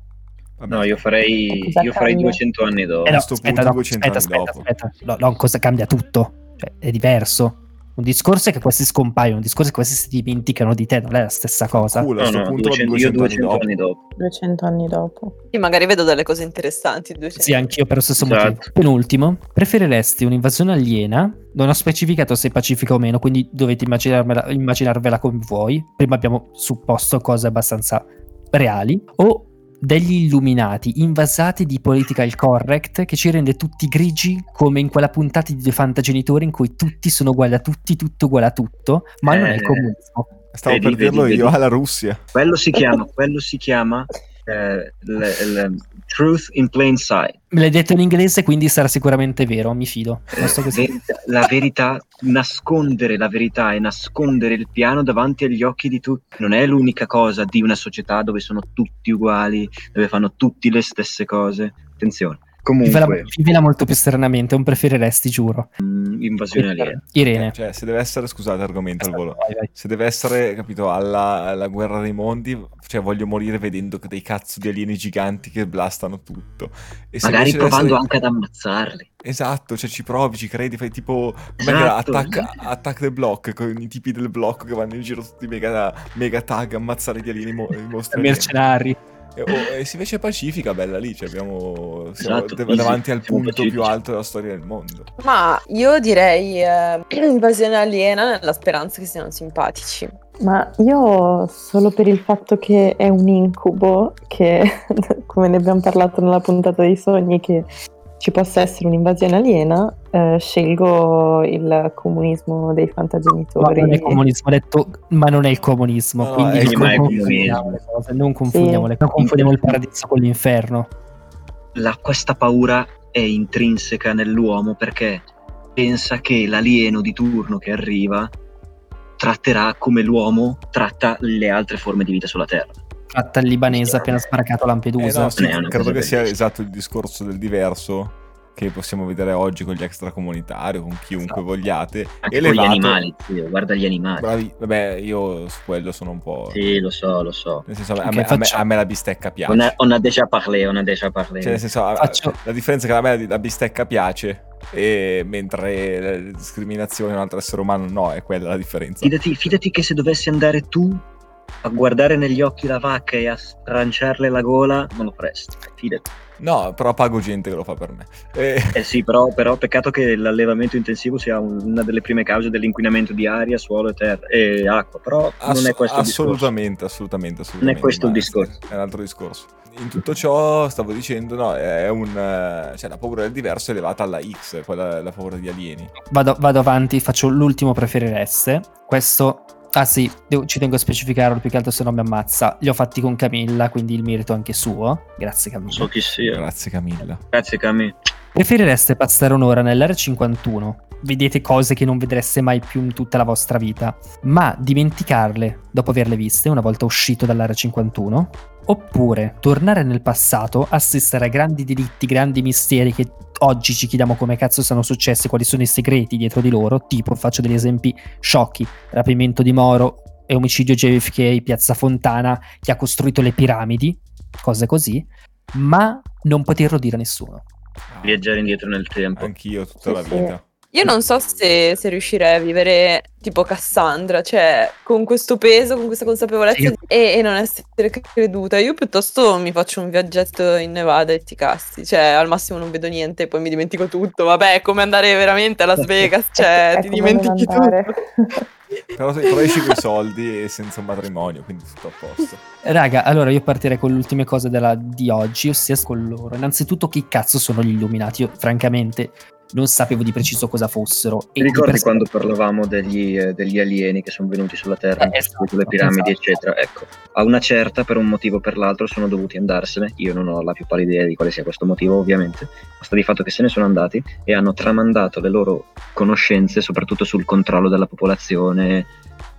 Vabbè. No, io farei, io farei cambia? 200 anni dopo. Eh no, aspetta, no, 200 aspetta, anni aspetta, dopo. aspetta. No, no, cosa cambia tutto? Cioè, è diverso. Un discorso è che questi scompaiono, un discorso è che questi si dimenticano di te, non è la stessa cosa. Culo, a No, no, punto 200, 200, io anni 200 dopo. anni dopo. 200 anni dopo. Sì, magari vedo delle cose interessanti. 200. Sì, anch'io per lo stesso Esatto. motivo. Penultimo, preferiresti un'invasione aliena? Non ho specificato se è pacifica o meno, quindi dovete immaginarvela, immaginarvela come vuoi. Prima abbiamo supposto cose abbastanza reali. O degli illuminati invasati di political correct che ci rende tutti grigi come in quella puntata di The Fantagenitori in cui tutti sono uguali a tutti, tutto uguale a tutto, ma non è il Eh. comunismo. Stavo Vedi, per dirlo vedi, io vedi. alla Russia. Quello si chiama, quello si chiama eh, l- l- Truth in Plain Sight. Me l'hai detto in inglese, quindi sarà sicuramente vero, mi fido. La verità, nascondere la verità e nascondere il piano davanti agli occhi di tutti non è l'unica cosa di una società dove sono tutti uguali, dove fanno tutti le stesse cose. Attenzione, Comunque, vivela molto più serenamente, non preferiresti, giuro. mh, invasione aliena. Irene. Cioè, se deve essere, scusate, argomento al volo. Vai, vai. Se deve essere, capito, alla, alla guerra dei mondi, cioè voglio morire vedendo dei cazzo di alieni giganti che blastano tutto. E se Magari provando essere- anche ad ammazzarli. Esatto, cioè ci provi, ci credi, fai tipo Esatto, era? attack, esatto. attack the block con i tipi del blocco che vanno in giro tutti mega, mega tag, ammazzare gli alieni, mo- i mostri. [laughs] alieni. E, oh, e si invece pacifica, bella lì, cioè abbiamo, siamo Esatto, dav- davanti al punto più pacifici. alto della storia del mondo. Ma io direi eh, [clears throat] invasione aliena nella speranza che siano simpatici. Ma io solo per il fatto che è un incubo, che [laughs] come ne abbiamo parlato nella puntata dei sogni, che ci possa essere un'invasione aliena, eh, scelgo il comunismo dei Ma fantagenitori. non è comunismo, ho detto, ma non è il comunismo. No, quindi è il non comunismo. confondiamo le cose, non confondiamo, le- non confondiamo il paradiso con l'inferno. La- questa paura è intrinseca nell'uomo perché pensa che l'alieno di turno che arriva tratterà come l'uomo tratta le altre forme di vita sulla Terra. Fatta il libanese appena sbarcato a Eh, Lampedusa. no, sì, una credo che sia esatto il discorso del diverso che possiamo vedere oggi con gli extracomunitari, con chiunque Esatto. vogliate. Anche con gli animali, zio, guarda gli animali. Bravi, vabbè, io su quello sono un po'... Sì, lo so, lo so. Nel senso, a, me, a me- a me la bistecca piace. On a, on a déjà parlé, on a déjà parlé. Cioè, nel senso, a- Faccio- la differenza è che a me la bistecca piace, e mentre la discriminazione di un altro essere umano no, è quella la differenza. Fidati, fidati che se dovessi andare tu a guardare negli occhi la vacca e a stranciarle la gola, non lo faresti. Fidati. No, però pago gente che lo fa per me. Eh, Eh sì, però, però peccato che l'allevamento intensivo sia un- una delle prime cause dell'inquinamento di aria, suolo e terra e acqua, però non ass- è questo il discorso. assolutamente, assolutamente, assolutamente. Non è questo il discorso. È un altro discorso. In tutto ciò, stavo dicendo, no, è un... eh, cioè, la paura del diverso è elevata alla X, quella la paura di alieni. Vado, vado avanti, faccio l'ultimo preferireste. Questo. Ah sì, devo- ci tengo a specificarlo più che altro se no mi ammazza. Li ho fatti con Camilla, quindi il merito è anche suo. Grazie Non Camilla. so chi sia. Grazie Camilla. Grazie Cami. Preferireste passare un'ora nell'R51? Vedete cose che non vedreste mai più in tutta la vostra vita, ma dimenticarle dopo averle viste una volta uscito dall'R51? Oppure tornare nel passato, assistere a grandi delitti, grandi misteri che oggi ci chiediamo come cazzo sono successi, quali sono i segreti dietro di loro, tipo faccio degli esempi sciocchi, rapimento di Moro e omicidio JFK, Piazza Fontana, che ha costruito le piramidi, cose così, ma non poterlo dire a nessuno. Viaggiare indietro nel tempo. Anch'io tutta Sì, la sì. vita. Io non so se, se riuscirei a vivere tipo Cassandra, cioè con questo peso, con questa consapevolezza Sì. e, e non essere creduta. Io piuttosto mi faccio un viaggetto in Nevada e ti casti, cioè al massimo non vedo niente e poi mi dimentico tutto. Vabbè, è come andare [laughs] veramente a Las Vegas, cioè È ti come non dimentichi andare. tutto. [laughs] Però, però esci con i soldi e senza un matrimonio, quindi tutto a posto. Raga, allora io partirei con le ultime cose della- di oggi, ossia con loro. Innanzitutto, chi cazzo sono gli illuminati? Io, francamente, non sapevo di preciso cosa fossero. Ti ricordi di per sé- quando parlavamo degli, eh, degli alieni che sono venuti sulla Terra, Eh, esatto, le piramidi, esatto. eccetera? Ecco, a una certa, per un motivo o per l'altro, sono dovuti andarsene. Io non ho la più pallida idea di quale sia questo motivo, ovviamente. Basta di fatto che se ne sono andati e hanno tramandato le loro conoscenze, soprattutto sul controllo della popolazione,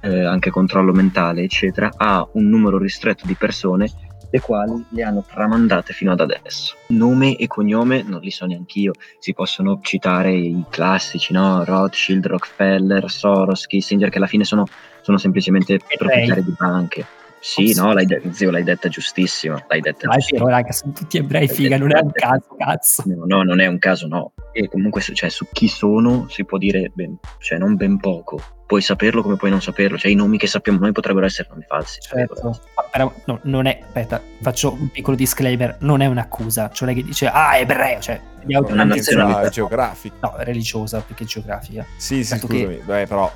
eh, anche controllo mentale, eccetera, a un numero ristretto di persone le quali le hanno tramandate fino ad adesso. Nome e cognome non li so neanch'io, si possono citare i classici, no? Rothschild, Rockefeller, Soros, Kissinger, che alla fine sono, sono semplicemente proprietari di banche. Sì, no, l'hai, de- zio, l'hai detta giustissima, l'hai detta Dai, giustissima. però, raga, sono tutti ebrei, figa, non è un caso, cazzo. No, no, non è un caso, no. E comunque, cioè, su chi sono si può dire, ben, cioè, non ben poco. Puoi saperlo come puoi non saperlo. Cioè, i nomi che sappiamo noi potrebbero essere nomi falsi. Certo. Però, no, non è, aspetta, faccio un piccolo disclaimer, non è un'accusa, cioè che dice, ah, è ebreo, cioè, di una Un'identità nazionalità. geografica. No, religiosa più che geografica. Sì, sì, scusami, beh, però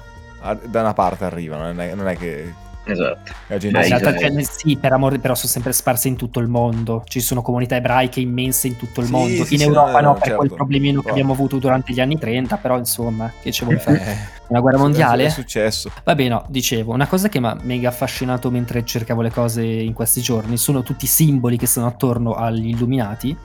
da una parte arrivano, non è, non è che Esatto. la gente in realtà, cioè, sì, per amore, però sono sempre sparse in tutto il mondo. Ci sono comunità ebraiche immense in tutto il Sì, mondo. sì, in sì, Europa no, no, per quel certo. problemino che abbiamo avuto durante gli anni 30, però insomma, che ci vuole fare? Eh, Una guerra mondiale? È successo. Vabbè, no, dicevo, una cosa che mi ha mega affascinato mentre cercavo le cose in questi giorni sono tutti i simboli che sono attorno agli illuminati,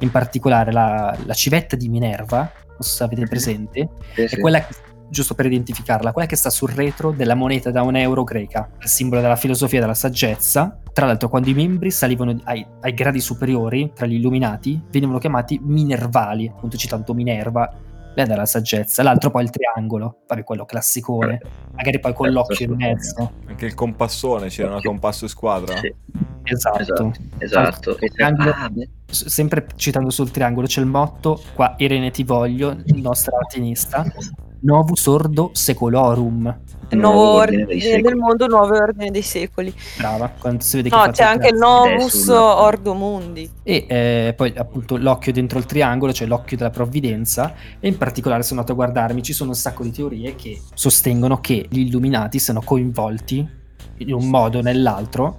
in particolare la, la civetta di Minerva, non so se avete presente, Sì, è quella che giusto per identificarla, quella che sta sul retro della moneta da un euro greca, il simbolo della filosofia e della saggezza. Tra l'altro, quando i membri salivano ai, ai gradi superiori, tra gli illuminati, venivano chiamati minervali, appunto citando Minerva, lei dalla saggezza. L'altro poi il triangolo, vabbè, quello classicone, magari poi con Certo, l'occhio in mezzo. Anche il compassone, c'era una compasso e squadra. Sì, Esatto. esatto, esatto. Triangolo- ah, sempre citando sul triangolo c'è il motto qua Irene ti voglio nostra latinista novus ordo secolorum il Nuovo ordine del mondo, nuovo ordine dei secoli. brava quando si vede che No, c'è anche il. Novus Ordo Mundi. e eh, poi appunto l'occhio dentro il triangolo cioè l'occhio della provvidenza e in particolare sono andato a guardarmi ci sono un sacco di teorie che sostengono che gli illuminati siano coinvolti in un modo o nell'altro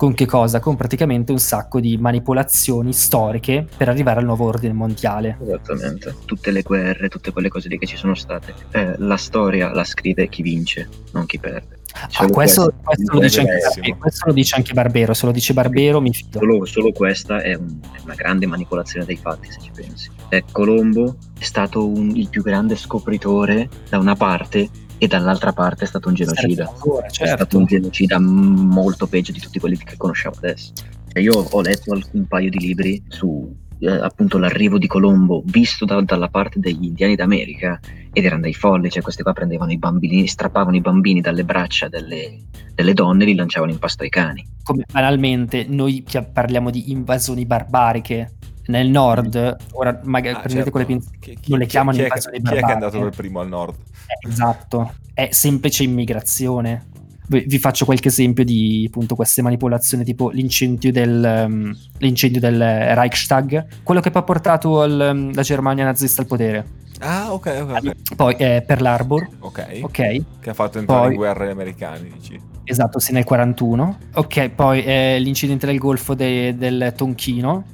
con che cosa? Con praticamente un sacco di manipolazioni storiche per arrivare al nuovo ordine mondiale. Esattamente. Tutte le guerre, tutte quelle cose lì che ci sono state. Eh, la storia la scrive chi vince, non chi perde. Ah, questo, questo- lo dice anche, verissimo. Barbe- questo lo dice anche Barbero, se lo dice Barbero mi fido. Solo, solo questa è, un- è una grande manipolazione dei fatti, se ci pensi. Eh, Colombo è stato un- il più grande scopritore da una parte e dall'altra parte è stato un genocida. Ancora, È stato certo. un genocida molto peggio di tutti quelli che conosciamo adesso. Cioè, io ho letto un paio di libri su eh, appunto l'arrivo di Colombo visto da- dalla parte degli indiani d'America ed erano dei folli, cioè questi qua prendevano i bambini, strappavano i bambini dalle braccia delle, delle donne e li lanciavano in pasto ai cani. Come banalmente noi parliamo di invasioni barbariche nel nord, ora magari Ah, prendete certo. con le pinze, Chi, non le chiamano chi è, invasioni chi è che è andato per primo al nord? Eh, esatto, è semplice immigrazione. Vi faccio qualche esempio di appunto queste manipolazioni, tipo l'incendio del, ehm, l'incendio del Reichstag, quello che poi ha portato al, ehm, la Germania nazista al potere. Ah, ok, ok. Poi eh, Pearl Harbor, Ok. ok, Che ha fatto entrare Poi- in guerra gli americani, dici? esatto, sì, nel 41. Ok, poi eh, l'incidente del Golfo de- del Tonchino,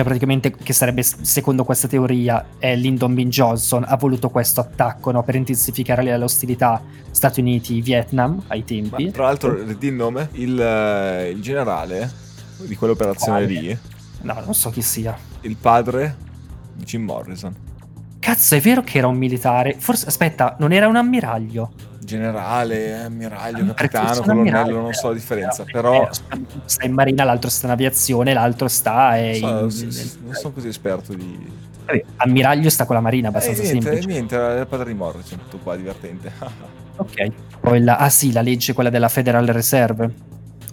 cioè praticamente che sarebbe, secondo questa teoria, è Lyndon B. Johnson ha voluto questo attacco no, per intensificare le- l'ostilità Stati Uniti-Vietnam ai Ma tempi. tra l'altro, di il nome, il, eh, il generale di quell'operazione Quale? lì, No, non so chi sia. il padre di Jim Morrison. Cazzo, è vero che era un militare? Forse, aspetta, non era un ammiraglio? Generale, ammiraglio, Per capitano, colonnello, ammiraglio, non so la differenza, eh, però... eh, sta in marina, l'altro sta in aviazione, l'altro sta eh, so- in- non sono così esperto di... Vabbè, ammiraglio sta con la marina, Eh, abbastanza niente, semplice. niente, era il padre di Morrison, tutto qua, divertente. [laughs] Ok. Poi la, ah sì, la legge, quella della Federal Reserve,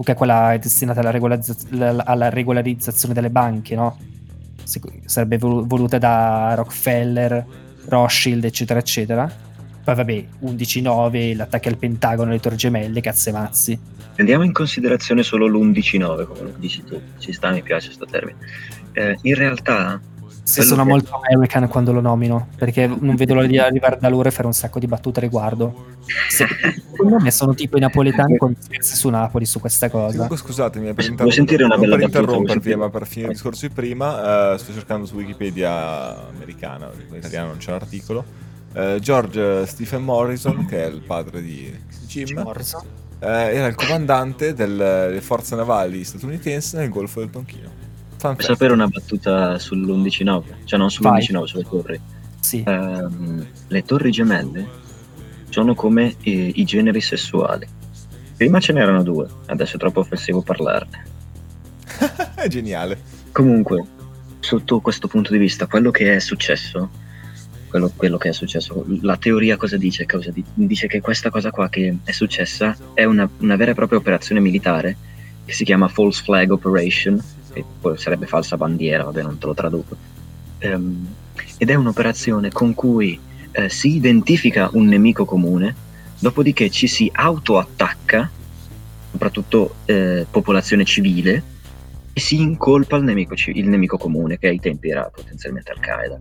che è quella destinata alla, la- alla regolarizzazione delle banche, no? Se- sarebbe volu- voluta da Rockefeller, Rothschild, eccetera, eccetera. Poi vabbè, 11-9, l'attacco al Pentagono, le torri gemelle, cazze mazzi. Prendiamo in considerazione solo l'11-9, come lo dici tu. Ci sta, mi piace questo termine. Eh, in realtà, Se sono che- molto American quando lo nomino, perché non vedo l'ora di arrivare da loro e fare un sacco di battute a riguardo. Se- Secondo me sono tipo i napoletani con scherzi su Napoli su questa cosa. Comunque scusatemi, per, Vuoi sentire una bella per vuoi ma per finire il discorso di prima, eh, sto cercando su Wikipedia americana, in italiano non c'è l'articolo. Eh, George Stephen Morrison, che è il padre di Jim, Morrison. eh, era il comandante del- delle forze navali statunitensi nel Golfo del Tonchino. Vuoi sapere una battuta sull'11-9? Cioè non Vai. sull'11-9, sulle torri. Sì. Ehm, le torri gemelle sono come eh, i generi sessuali. Prima ce n'erano due, adesso è troppo offensivo parlarne. [laughs] è geniale. Comunque, sotto questo punto di vista, quello che è successo, quello, quello che è successo, la teoria cosa dice? Cosa di- dice che questa cosa qua che è successa è una, una vera e propria operazione militare che si chiama False Flag Operation, che poi sarebbe falsa bandiera, vabbè non te lo traduco. Ehm, ed è un'operazione con cui eh, si identifica un nemico comune, dopodiché ci si autoattacca, soprattutto eh, popolazione civile, e si incolpa il nemico, il nemico comune, che ai tempi era potenzialmente Al-Qaeda.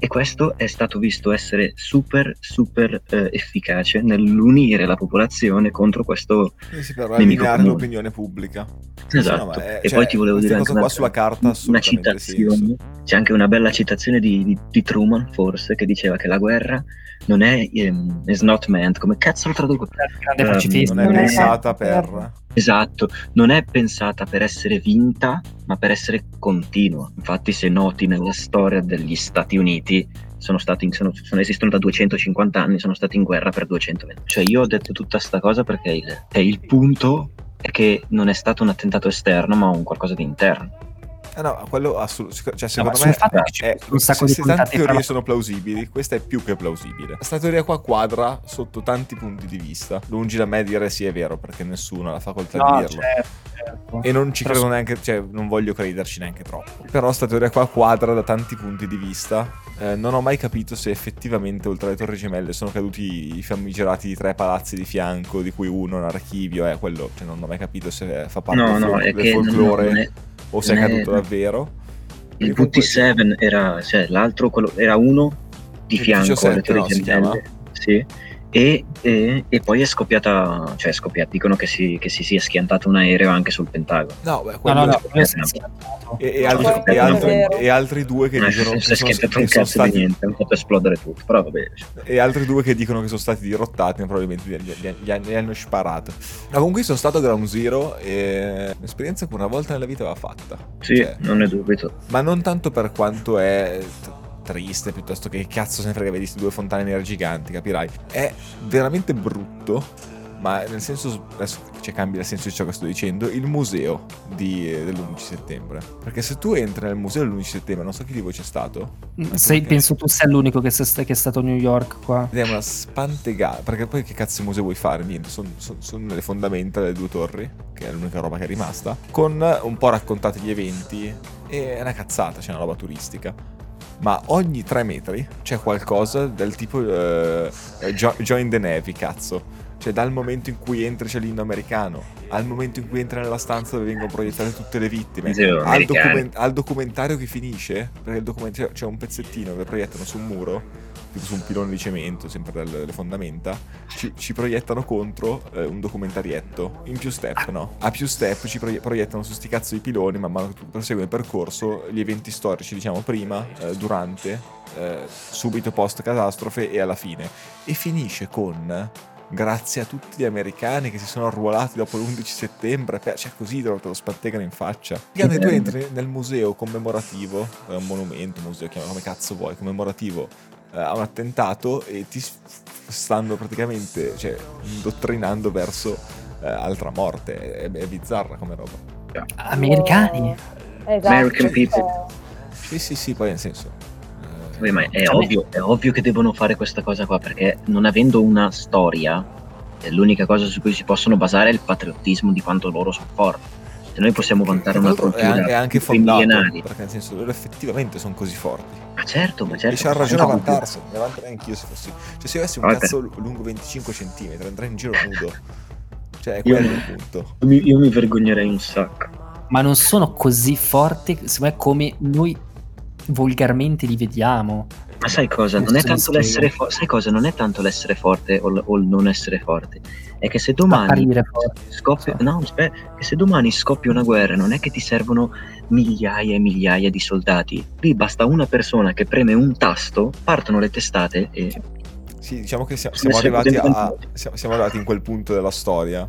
E questo è stato visto essere super, super eh, efficace nell'unire la popolazione contro questo. Sì, per Nemico comune. l'opinione pubblica. Esatto. no, è- e cioè, poi ti volevo dire anche qua sulla carta una citazione. senso. C'è anche una bella citazione di, di- di Truman, forse, che diceva che la guerra non è. ehm, is not meant. Come cazzo lo traduco? Pacifista. Non è Non è pensata per- per... Esatto, non è pensata per essere vinta, ma per essere continua. Infatti, se noti nella storia degli Stati Uniti, sono stati in- sono- sono- esistono da 250 anni, sono stati in guerra per 220. Cioè io ho detto tutta sta cosa perché il, è il punto è che non è stato un attentato esterno, ma un qualcosa di interno. Eh no, quello assolutamente. Cioè, No, secondo sul me. fatto che ci è- sono un sacco se, di se tante teorie fra- sono plausibili, questa è più che plausibile. Questa teoria qua quadra sotto tanti punti di vista. Lungi da me dire sì, è vero, perché nessuno ha la facoltà No, di dirlo. certo, certo. E non ci Però credo neanche, cioè non voglio crederci neanche troppo. Però sta teoria qua quadra da tanti punti di vista. Eh, non ho mai capito se effettivamente oltre alle torri gemelle sono caduti i famigerati tre palazzi di fianco, di cui uno è un archivio, eh, quello, cioè non ho mai capito se fa parte No, del, no, fol- è del che non- folklore non è- o se è non è- caduto davvero. Il Quindi comunque- VT7 era, cioè l'altro quello, era uno di fianco alle 7, torri no, si gemelle. Sì. E, e- e poi è scoppiata, cioè è scoppiata, dicono che si, che si sia schiantato un aereo anche sul Pentagono. No, beh, No, quello no, no, si è schiantato. E, e No, altri, e altri- e altri due che Non dicono si che sono, che sono cazzo di stati niente, hanno fatto esplodere tutto, però vabbè. e altri due che dicono che sono stati dirottati, ma probabilmente gli, gli- gli- gli hanno sparato. Ma comunque sono stato a Ground Zero e un'esperienza che una volta nella vita va fatta. Sì, Cioè, non ne dubito. ma non tanto per quanto è triste, piuttosto che cazzo se ne frega, vedi queste due fontane nere giganti, capirai. È veramente brutto, ma nel senso, adesso ci cambia il senso di ciò che sto dicendo, il museo di- dell'11 settembre. Perché se tu entri nel museo dell'11 settembre, non so chi di voi c'è stato, Sei- Ok. penso tu sia l'unico che, sta- che è stato a New York qua. Ed è una spantegata, perché poi che cazzo di museo vuoi fare? Niente, sono le fondamenta delle due torri, che è l'unica roba che è rimasta, con un po' raccontati gli eventi, e è una cazzata, c'è una roba turistica. Ma ogni tre metri c'è qualcosa del tipo eh, jo- Join the Navy, cazzo. Cioè dal momento in cui entri c'è l'inno americano, al momento in cui entri nella stanza dove vengono proiettate tutte le vittime, al, document- al documentario che finisce, perché il documentario c'è un pezzettino che proiettano su un muro, su un pilone di cemento, sempre dalle fondamenta, ci, ci proiettano contro eh, un documentarietto in più step, no? A più step ci proie- proiettano su sti cazzo di piloni, man mano che tu prosegui il percorso, gli eventi storici, diciamo, prima, eh, durante, eh, subito post catastrofe e alla fine. E finisce con... Grazie a tutti gli americani che si sono arruolati dopo l'11 settembre, cioè così te lo, te in faccia. Praticamente tu entri nel museo commemorativo, è un monumento, un museo, chiama come cazzo vuoi, commemorativo a un attentato e ti stanno praticamente cioè, indottrinando verso eh, altra morte. È, è bizzarra come roba. Americani? Esatto. American people. Sì, sì, sì, poi nel senso. eh, ma è ovvio, è ovvio che devono fare questa cosa qua, perché non avendo una storia, eh, l'unica cosa su cui si possono basare è il patriottismo di quanto loro sono forti. Se noi possiamo vantare una l'altro è, cultura an- è anche fondato perché nel senso loro effettivamente sono così forti Ma certo, ma certo. e c'ha ragione a No, vantarsene ne vanterei anch'io se fossi cioè se io avessi un Vabbè. cazzo lungo 25 cm andrei in giro nudo cioè è Io- quello il punto Io mi, io mi vergognerei un sacco. Ma non sono così forti, secondo me, come noi volgarmente li vediamo. Ma sai cosa? Non è tanto l'essere forte. Sai cosa? Non è tanto l'essere forte o, l- o il non essere forte. È che se domani scoppia. Sì. No, che se domani scoppia una guerra, non è che ti servono migliaia e migliaia di soldati. Lì basta una persona che preme un tasto, partono le testate e. sì diciamo che siamo esseri arrivati a siamo, siamo arrivati in quel punto della storia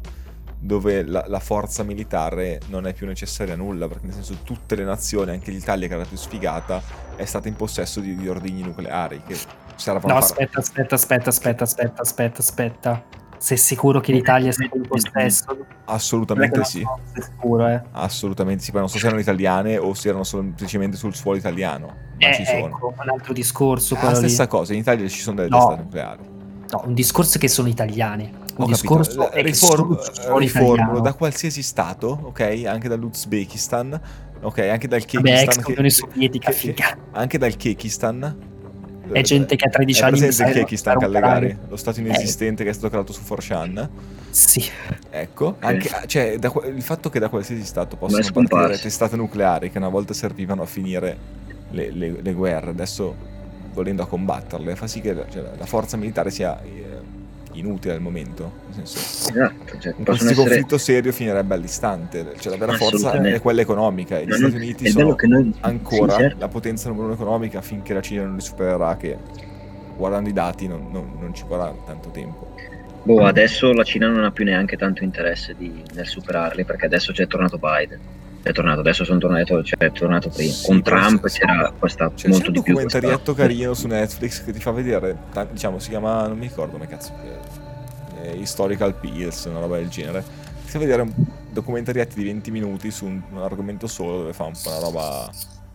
dove la, la forza militare non è più necessaria a nulla perché nel senso tutte le nazioni anche l'Italia che era la più sfigata è stata in possesso di, di ordigni nucleari che servono No, aspetta, aspetta, aspetta, aspetta, aspetta, aspetta, aspetta. Sei sicuro che l'Italia sia in possesso? assolutamente sì sicuro, eh? Assolutamente sì, poi non so se erano italiane o se erano semplicemente sul suolo italiano, ma Eh, ci sono. ecco, un altro discorso. la quello lì. stessa cosa, in Italia ci sono delle No. testate nucleari. No, un discorso che sono italiane. Un Ho discorso capito. è che Riform- riformulo da qualsiasi stato, ok? Anche dall'Uzbekistan, ok? Anche dal Vabbè, ex Kyrgyzstan. Unione Sovietica, che- figa. anche dal Kyrgyzstan. È gente che ha 13 È anni presente il Kyrgyzstan Calegari, lo stato Eh. inesistente che è stato creato su 4chan. Sì. Ecco, anche, cioè, da il fatto che da qualsiasi stato possano partire testate nucleari che una volta servivano a finire le, le- le guerre, adesso volendo a combatterle, fa sì che la, cioè, la forza militare sia eh, inutile al momento. Nel senso, Esatto, cioè, un essere. conflitto serio finirebbe all'istante. Cioè, la vera forza è quella economica. E gli Ma Stati Uniti sono noi. ancora sì, certo. la potenza numero uno economica finché la Cina non li supererà, che guardando i dati non, non- non ci vorrà tanto tempo. Boh, adesso la Cina non ha più neanche tanto interesse di- nel superarli perché adesso c'è tornato Biden. È tornato, adesso sono tornato, cioè è tornato prima. Sì, Con Trump questo- c'era questa C'è, molto c'è un di più. documentarietto questa- carino su Netflix che ti fa vedere, diciamo, si chiama, non mi ricordo come cazzo, eh, Historical Pills, una roba del genere. Ti fa vedere un documentarietti di 20 minuti su un, un argomento solo dove fa un po' una roba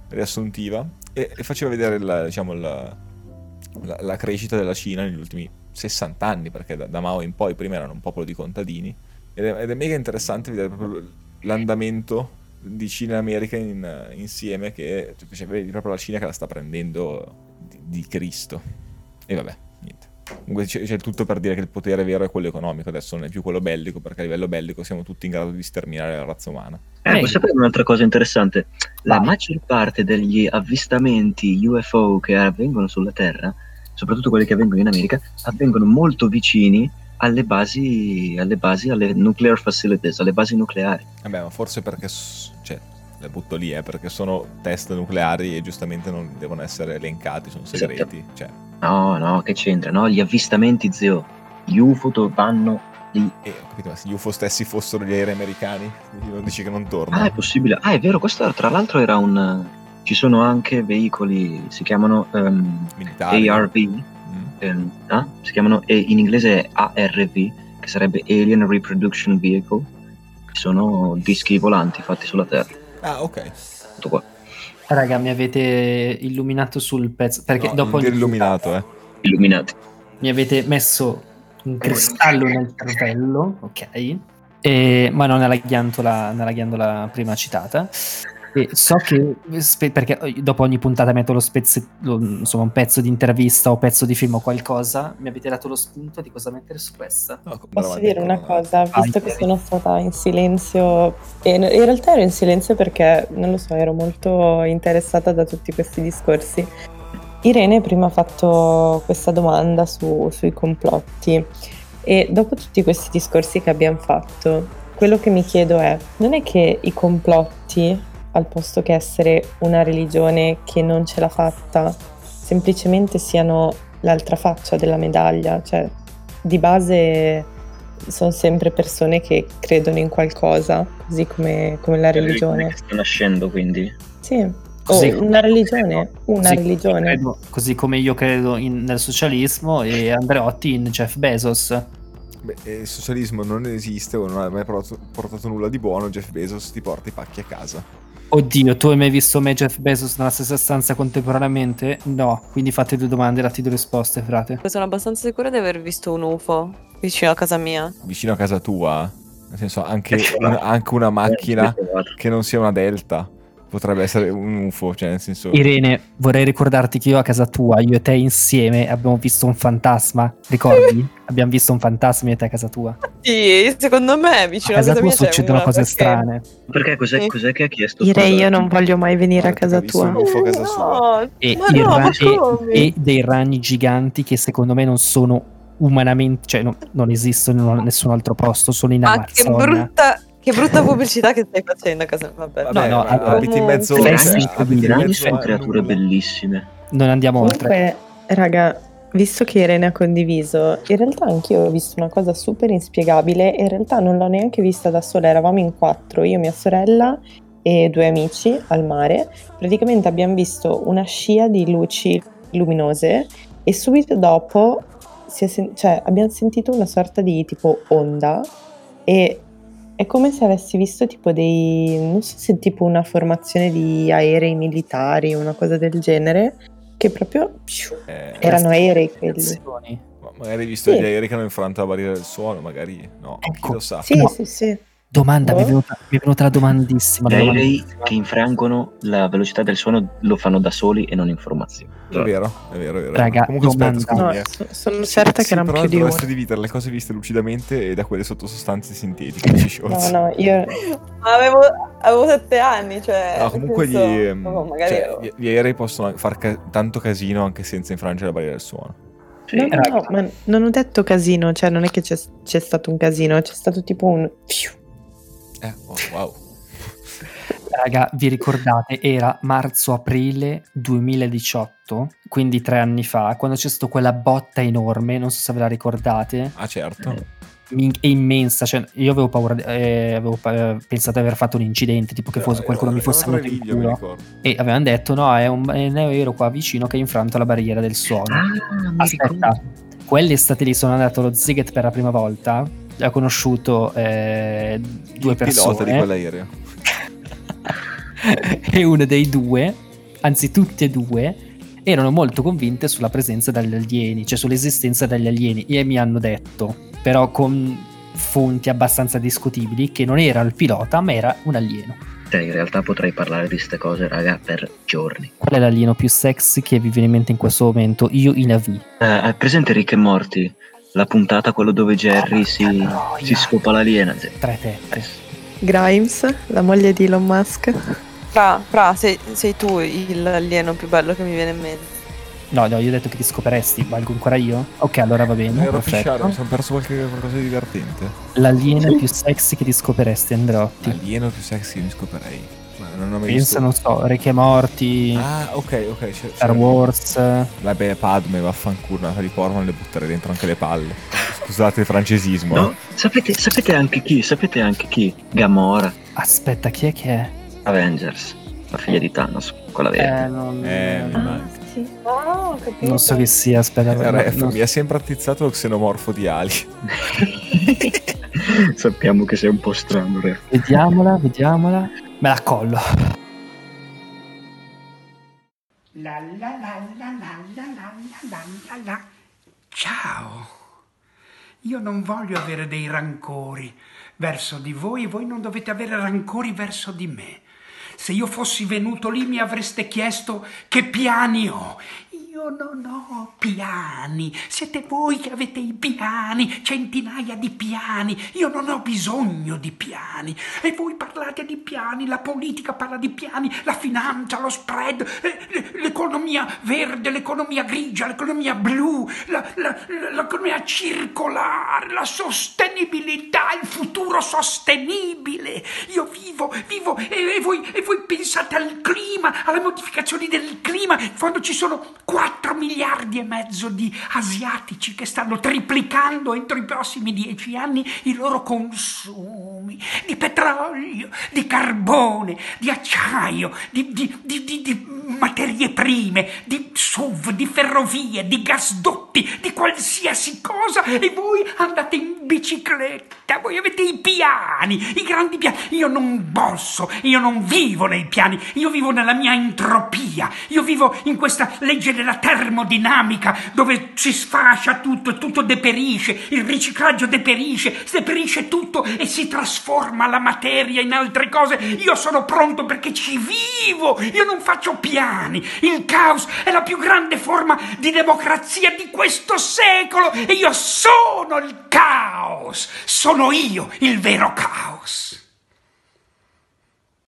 riassuntiva e, e faceva vedere il, diciamo, il- la, la crescita della Cina negli ultimi 60 anni, perché da, da Mao in poi prima erano un popolo di contadini ed è, ed è mega interessante vedere proprio l'andamento di Cina e America in- insieme che cioè, vedi proprio la Cina che la sta prendendo di, di Cristo e vabbè niente comunque c'è, c'è tutto per dire che il potere vero è quello economico adesso non è più quello bellico perché a livello bellico siamo tutti in grado di sterminare la razza umana Eh, vuoi sapere un'altra cosa interessante? La Vai. maggior parte degli avvistamenti UFO che avvengono sulla Terra, soprattutto quelli che avvengono in America, avvengono molto vicini alle basi, alle basi, alle nuclear facilities, alle basi nucleari. vabbè ma forse perché cioè le butto lì eh, perché sono test nucleari e giustamente non devono essere elencati sono segreti cioè No, no, che c'entra? No, gli avvistamenti, zio. Gli UFO vanno lì. e ho capito ma se gli UFO stessi fossero gli aerei americani non dici che non tornano Ah, è possibile. Ah, è vero, questo tra l'altro era un... Ci sono anche veicoli, si chiamano ehm, militari ARV, Ah? si chiamano in inglese ARV, che sarebbe Alien Reproduction Vehicle, che sono dischi volanti fatti sulla Terra. ah ok Tutto qua. Raga, mi avete illuminato sul pezzo. Perché No, dopo non ogni dire illuminato eh Illuminati. mi avete messo un cristallo nel cervello, ok? E- ma non nella ghiandola, nella ghiandola prima citata. E so che, perché dopo ogni puntata metto lo spezze- lo- insomma, un pezzo di intervista o pezzo di film o qualcosa, mi avete dato lo spunto di cosa mettere su questa. No, Posso dire una cosa, visto che sono stata in silenzio, e in in realtà ero in silenzio perché, non lo so, ero molto interessata da tutti questi discorsi. Irene prima ha fatto questa domanda su- sui complotti e dopo tutti questi discorsi che abbiamo fatto, quello che mi chiedo è, non è che i complotti, al posto che essere una religione che non ce l'ha fatta, semplicemente siano l'altra faccia della medaglia, cioè di base sono sempre persone che credono in qualcosa, così come, come la religione. che sta nascendo, quindi. Sì, o Così- una religione, una Così- religione. credo- così come io credo in- nel socialismo e Andreotti in Jeff Bezos. Beh, eh, il socialismo non esiste o non ha mai portato, portato nulla di buono. Jeff Bezos ti porta i pacchi a casa. Oddio, tu hai mai visto me e Jeff Bezos nella stessa stanza contemporaneamente? No, quindi fate due domande e datti due risposte, frate. Sono abbastanza sicura di aver visto un UFO vicino a casa mia. Vicino a casa tua, nel senso, anche, [laughs] un- anche una macchina Eh, che non sia una Delta potrebbe essere un UFO. Cioè, nel senso, Irene, vorrei ricordarti che io a casa tua, io e te insieme, abbiamo visto un fantasma. Ricordi? [laughs] abbiamo visto un fantasma io e te a casa tua. Sì, secondo me vicino a casa casa tua succedono una, cose perché- strane. Perché cos'è, Sì. cos'è che ha chiesto? Direi scusa? io non voglio mai venire a casa tua. un UFO a casa sua. No, E, ma no, ra- ma e- come? e dei ragni giganti che secondo me non sono umanamente, cioè no- non esistono in nessun altro posto, sono in Ma che Amazzonia. brutta, che brutta pubblicità che stai facendo casa. Vabbè. Vabbè, no, allora- abiti in mezzo, Comunque- abiti in mezzo sono a creature bellissime. Non andiamo oltre. Comunque, raga, visto che Irene ha condiviso, in realtà anch'io ho visto una cosa super inspiegabile e in realtà non l'ho neanche vista da sola, eravamo in quattro, io, mia sorella e due amici al mare. Praticamente abbiamo visto una scia di luci luminose e subito dopo si è sen- cioè, abbiamo sentito una sorta di tipo onda e è come se avessi visto tipo dei, non so se tipo una formazione di aerei militari o una cosa del genere, che proprio psciu, Eh, erano aerei quelli. Ma magari hai visto Sì. gli aerei che hanno infranto la barriera del suono, magari no, chi Ecco. lo sa. Sì, No. sì, sì. Domanda, mi, è Boh. venuta, mi è venuta la domandissima. Gli aerei domandissima. che infrangono la velocità del suono lo fanno da soli e non in formazione. È vero, è vero, è vero. Raga, Comunque aspetta, domanda. scusami, No, eh. so- sono certa sì, che erano però più di uno. dovreste dividere le cose viste lucidamente e da quelle sotto sostanze sintetiche. [laughs] No, no, io Ma avevo, avevo sette anni, cioè. No, comunque nel gli, senso, ehm, oh, cioè, ero- gli, gli aerei possono far ca- tanto casino anche senza infrangere la barriera del suono. Sì. No, no, no, ma non ho detto casino, cioè non è che c'è, c'è stato un casino, c'è stato tipo un... pfiu. Eh, oh, wow. Raga, vi ricordate? Era marzo-aprile 2018, quindi tre anni fa, quando c'è stata quella botta enorme, non so se ve la ricordate. Ah, certo. Eh, è immensa. Cioè, io avevo paura, eh, avevo pa- pensato di aver fatto un incidente, tipo che fosse, Eh, qualcuno mi eh, fosse guarda venuto in mi culo. E avevano detto: no, è un, aereo qua vicino che ha infranto la barriera del suono. Ah, mi Aspetta, quell'estate lì sono andato allo Ziget per la prima volta. Ho conosciuto eh, due Il pilota di persone quell'aereo. [laughs] e uno dei due, anzi tutti e due, erano molto convinte sulla presenza degli alieni, cioè sull'esistenza degli alieni e mi hanno detto, però con fonti abbastanza discutibili, che non era il pilota ma era un alieno. Cioè, in realtà potrei parlare di queste cose, raga, per giorni. Qual è l'alieno più sexy che vi viene in mente in questo momento? Io in AV. Eh, hai presente Rick e Morty? La puntata, quello dove Jerry Oh, si, si scopa l'aliena. Tre tette. Grimes, la moglie di Elon Musk. Fra, fra sei, sei tu l'alieno più bello che mi viene in mente. No, no, io ho detto che ti scoperesti, valgo ancora io? Ok, allora va bene, Ero fisciato, mi sono perso qualche, qualcosa di divertente. L'alieno più sexy che ti scoperesti, Androtti. Alieno più sexy che mi scoperei. Non ho mai Pensa, visto. non so, Rick e Morty, Ah, ok, ok. c'è- Star c'è- Wars. Vabbè, Padme, vaffanculo, una di porno le butterei dentro anche le palle. Scusate il francesismo. No, eh. sapete, sapete anche chi? Sapete anche chi? Gamora, Aspetta, chi è che è? Avengers, la figlia di Thanos, quella vera. Eh, non, Eh, sì. Ah, capito. non so chi sia, aspetta. Eh, ref, non- mi ha sempre attizzato lo xenomorfo di Ali. [laughs] Sappiamo che sei un po' strano, Re. Vediamola, vediamola. Me la collo. Ciao. Io non voglio avere dei rancori verso di voi voi non dovete avere rancori verso di me. Se io fossi venuto lì mi avreste chiesto che piani ho. Io non ho piani, siete voi che avete i piani, centinaia di piani, io non ho bisogno di piani. E voi parlate di piani, la politica parla di piani, la finanza, lo spread, eh, l'economia verde, l'economia grigia, l'economia blu, l'economia circolare, la sostenibilità, il futuro sostenibile. Io vivo, vivo e, e voi, e voi pensate al clima, alle modificazioni del clima, quando ci sono 4 miliardi e mezzo di asiatici che stanno triplicando entro i prossimi 10 anni i loro consumi di petrolio, di carbone, di acciaio, di, di- di- di- materie prime, di SUV, di ferrovie, di gasdotti, di qualsiasi cosa e voi andate in bicicletta, voi avete i piani, i grandi piani. Io non posso, io non vivo nei piani, io vivo nella mia entropia, io vivo in questa legge della termodinamica dove si sfascia tutto e tutto deperisce, il riciclaggio deperisce, deperisce tutto e si trasforma la materia in altre cose. Io sono pronto perché ci vivo, io non faccio piani. Il caos è la più grande forma di democrazia di questo secolo e io sono il caos, sono io il vero caos.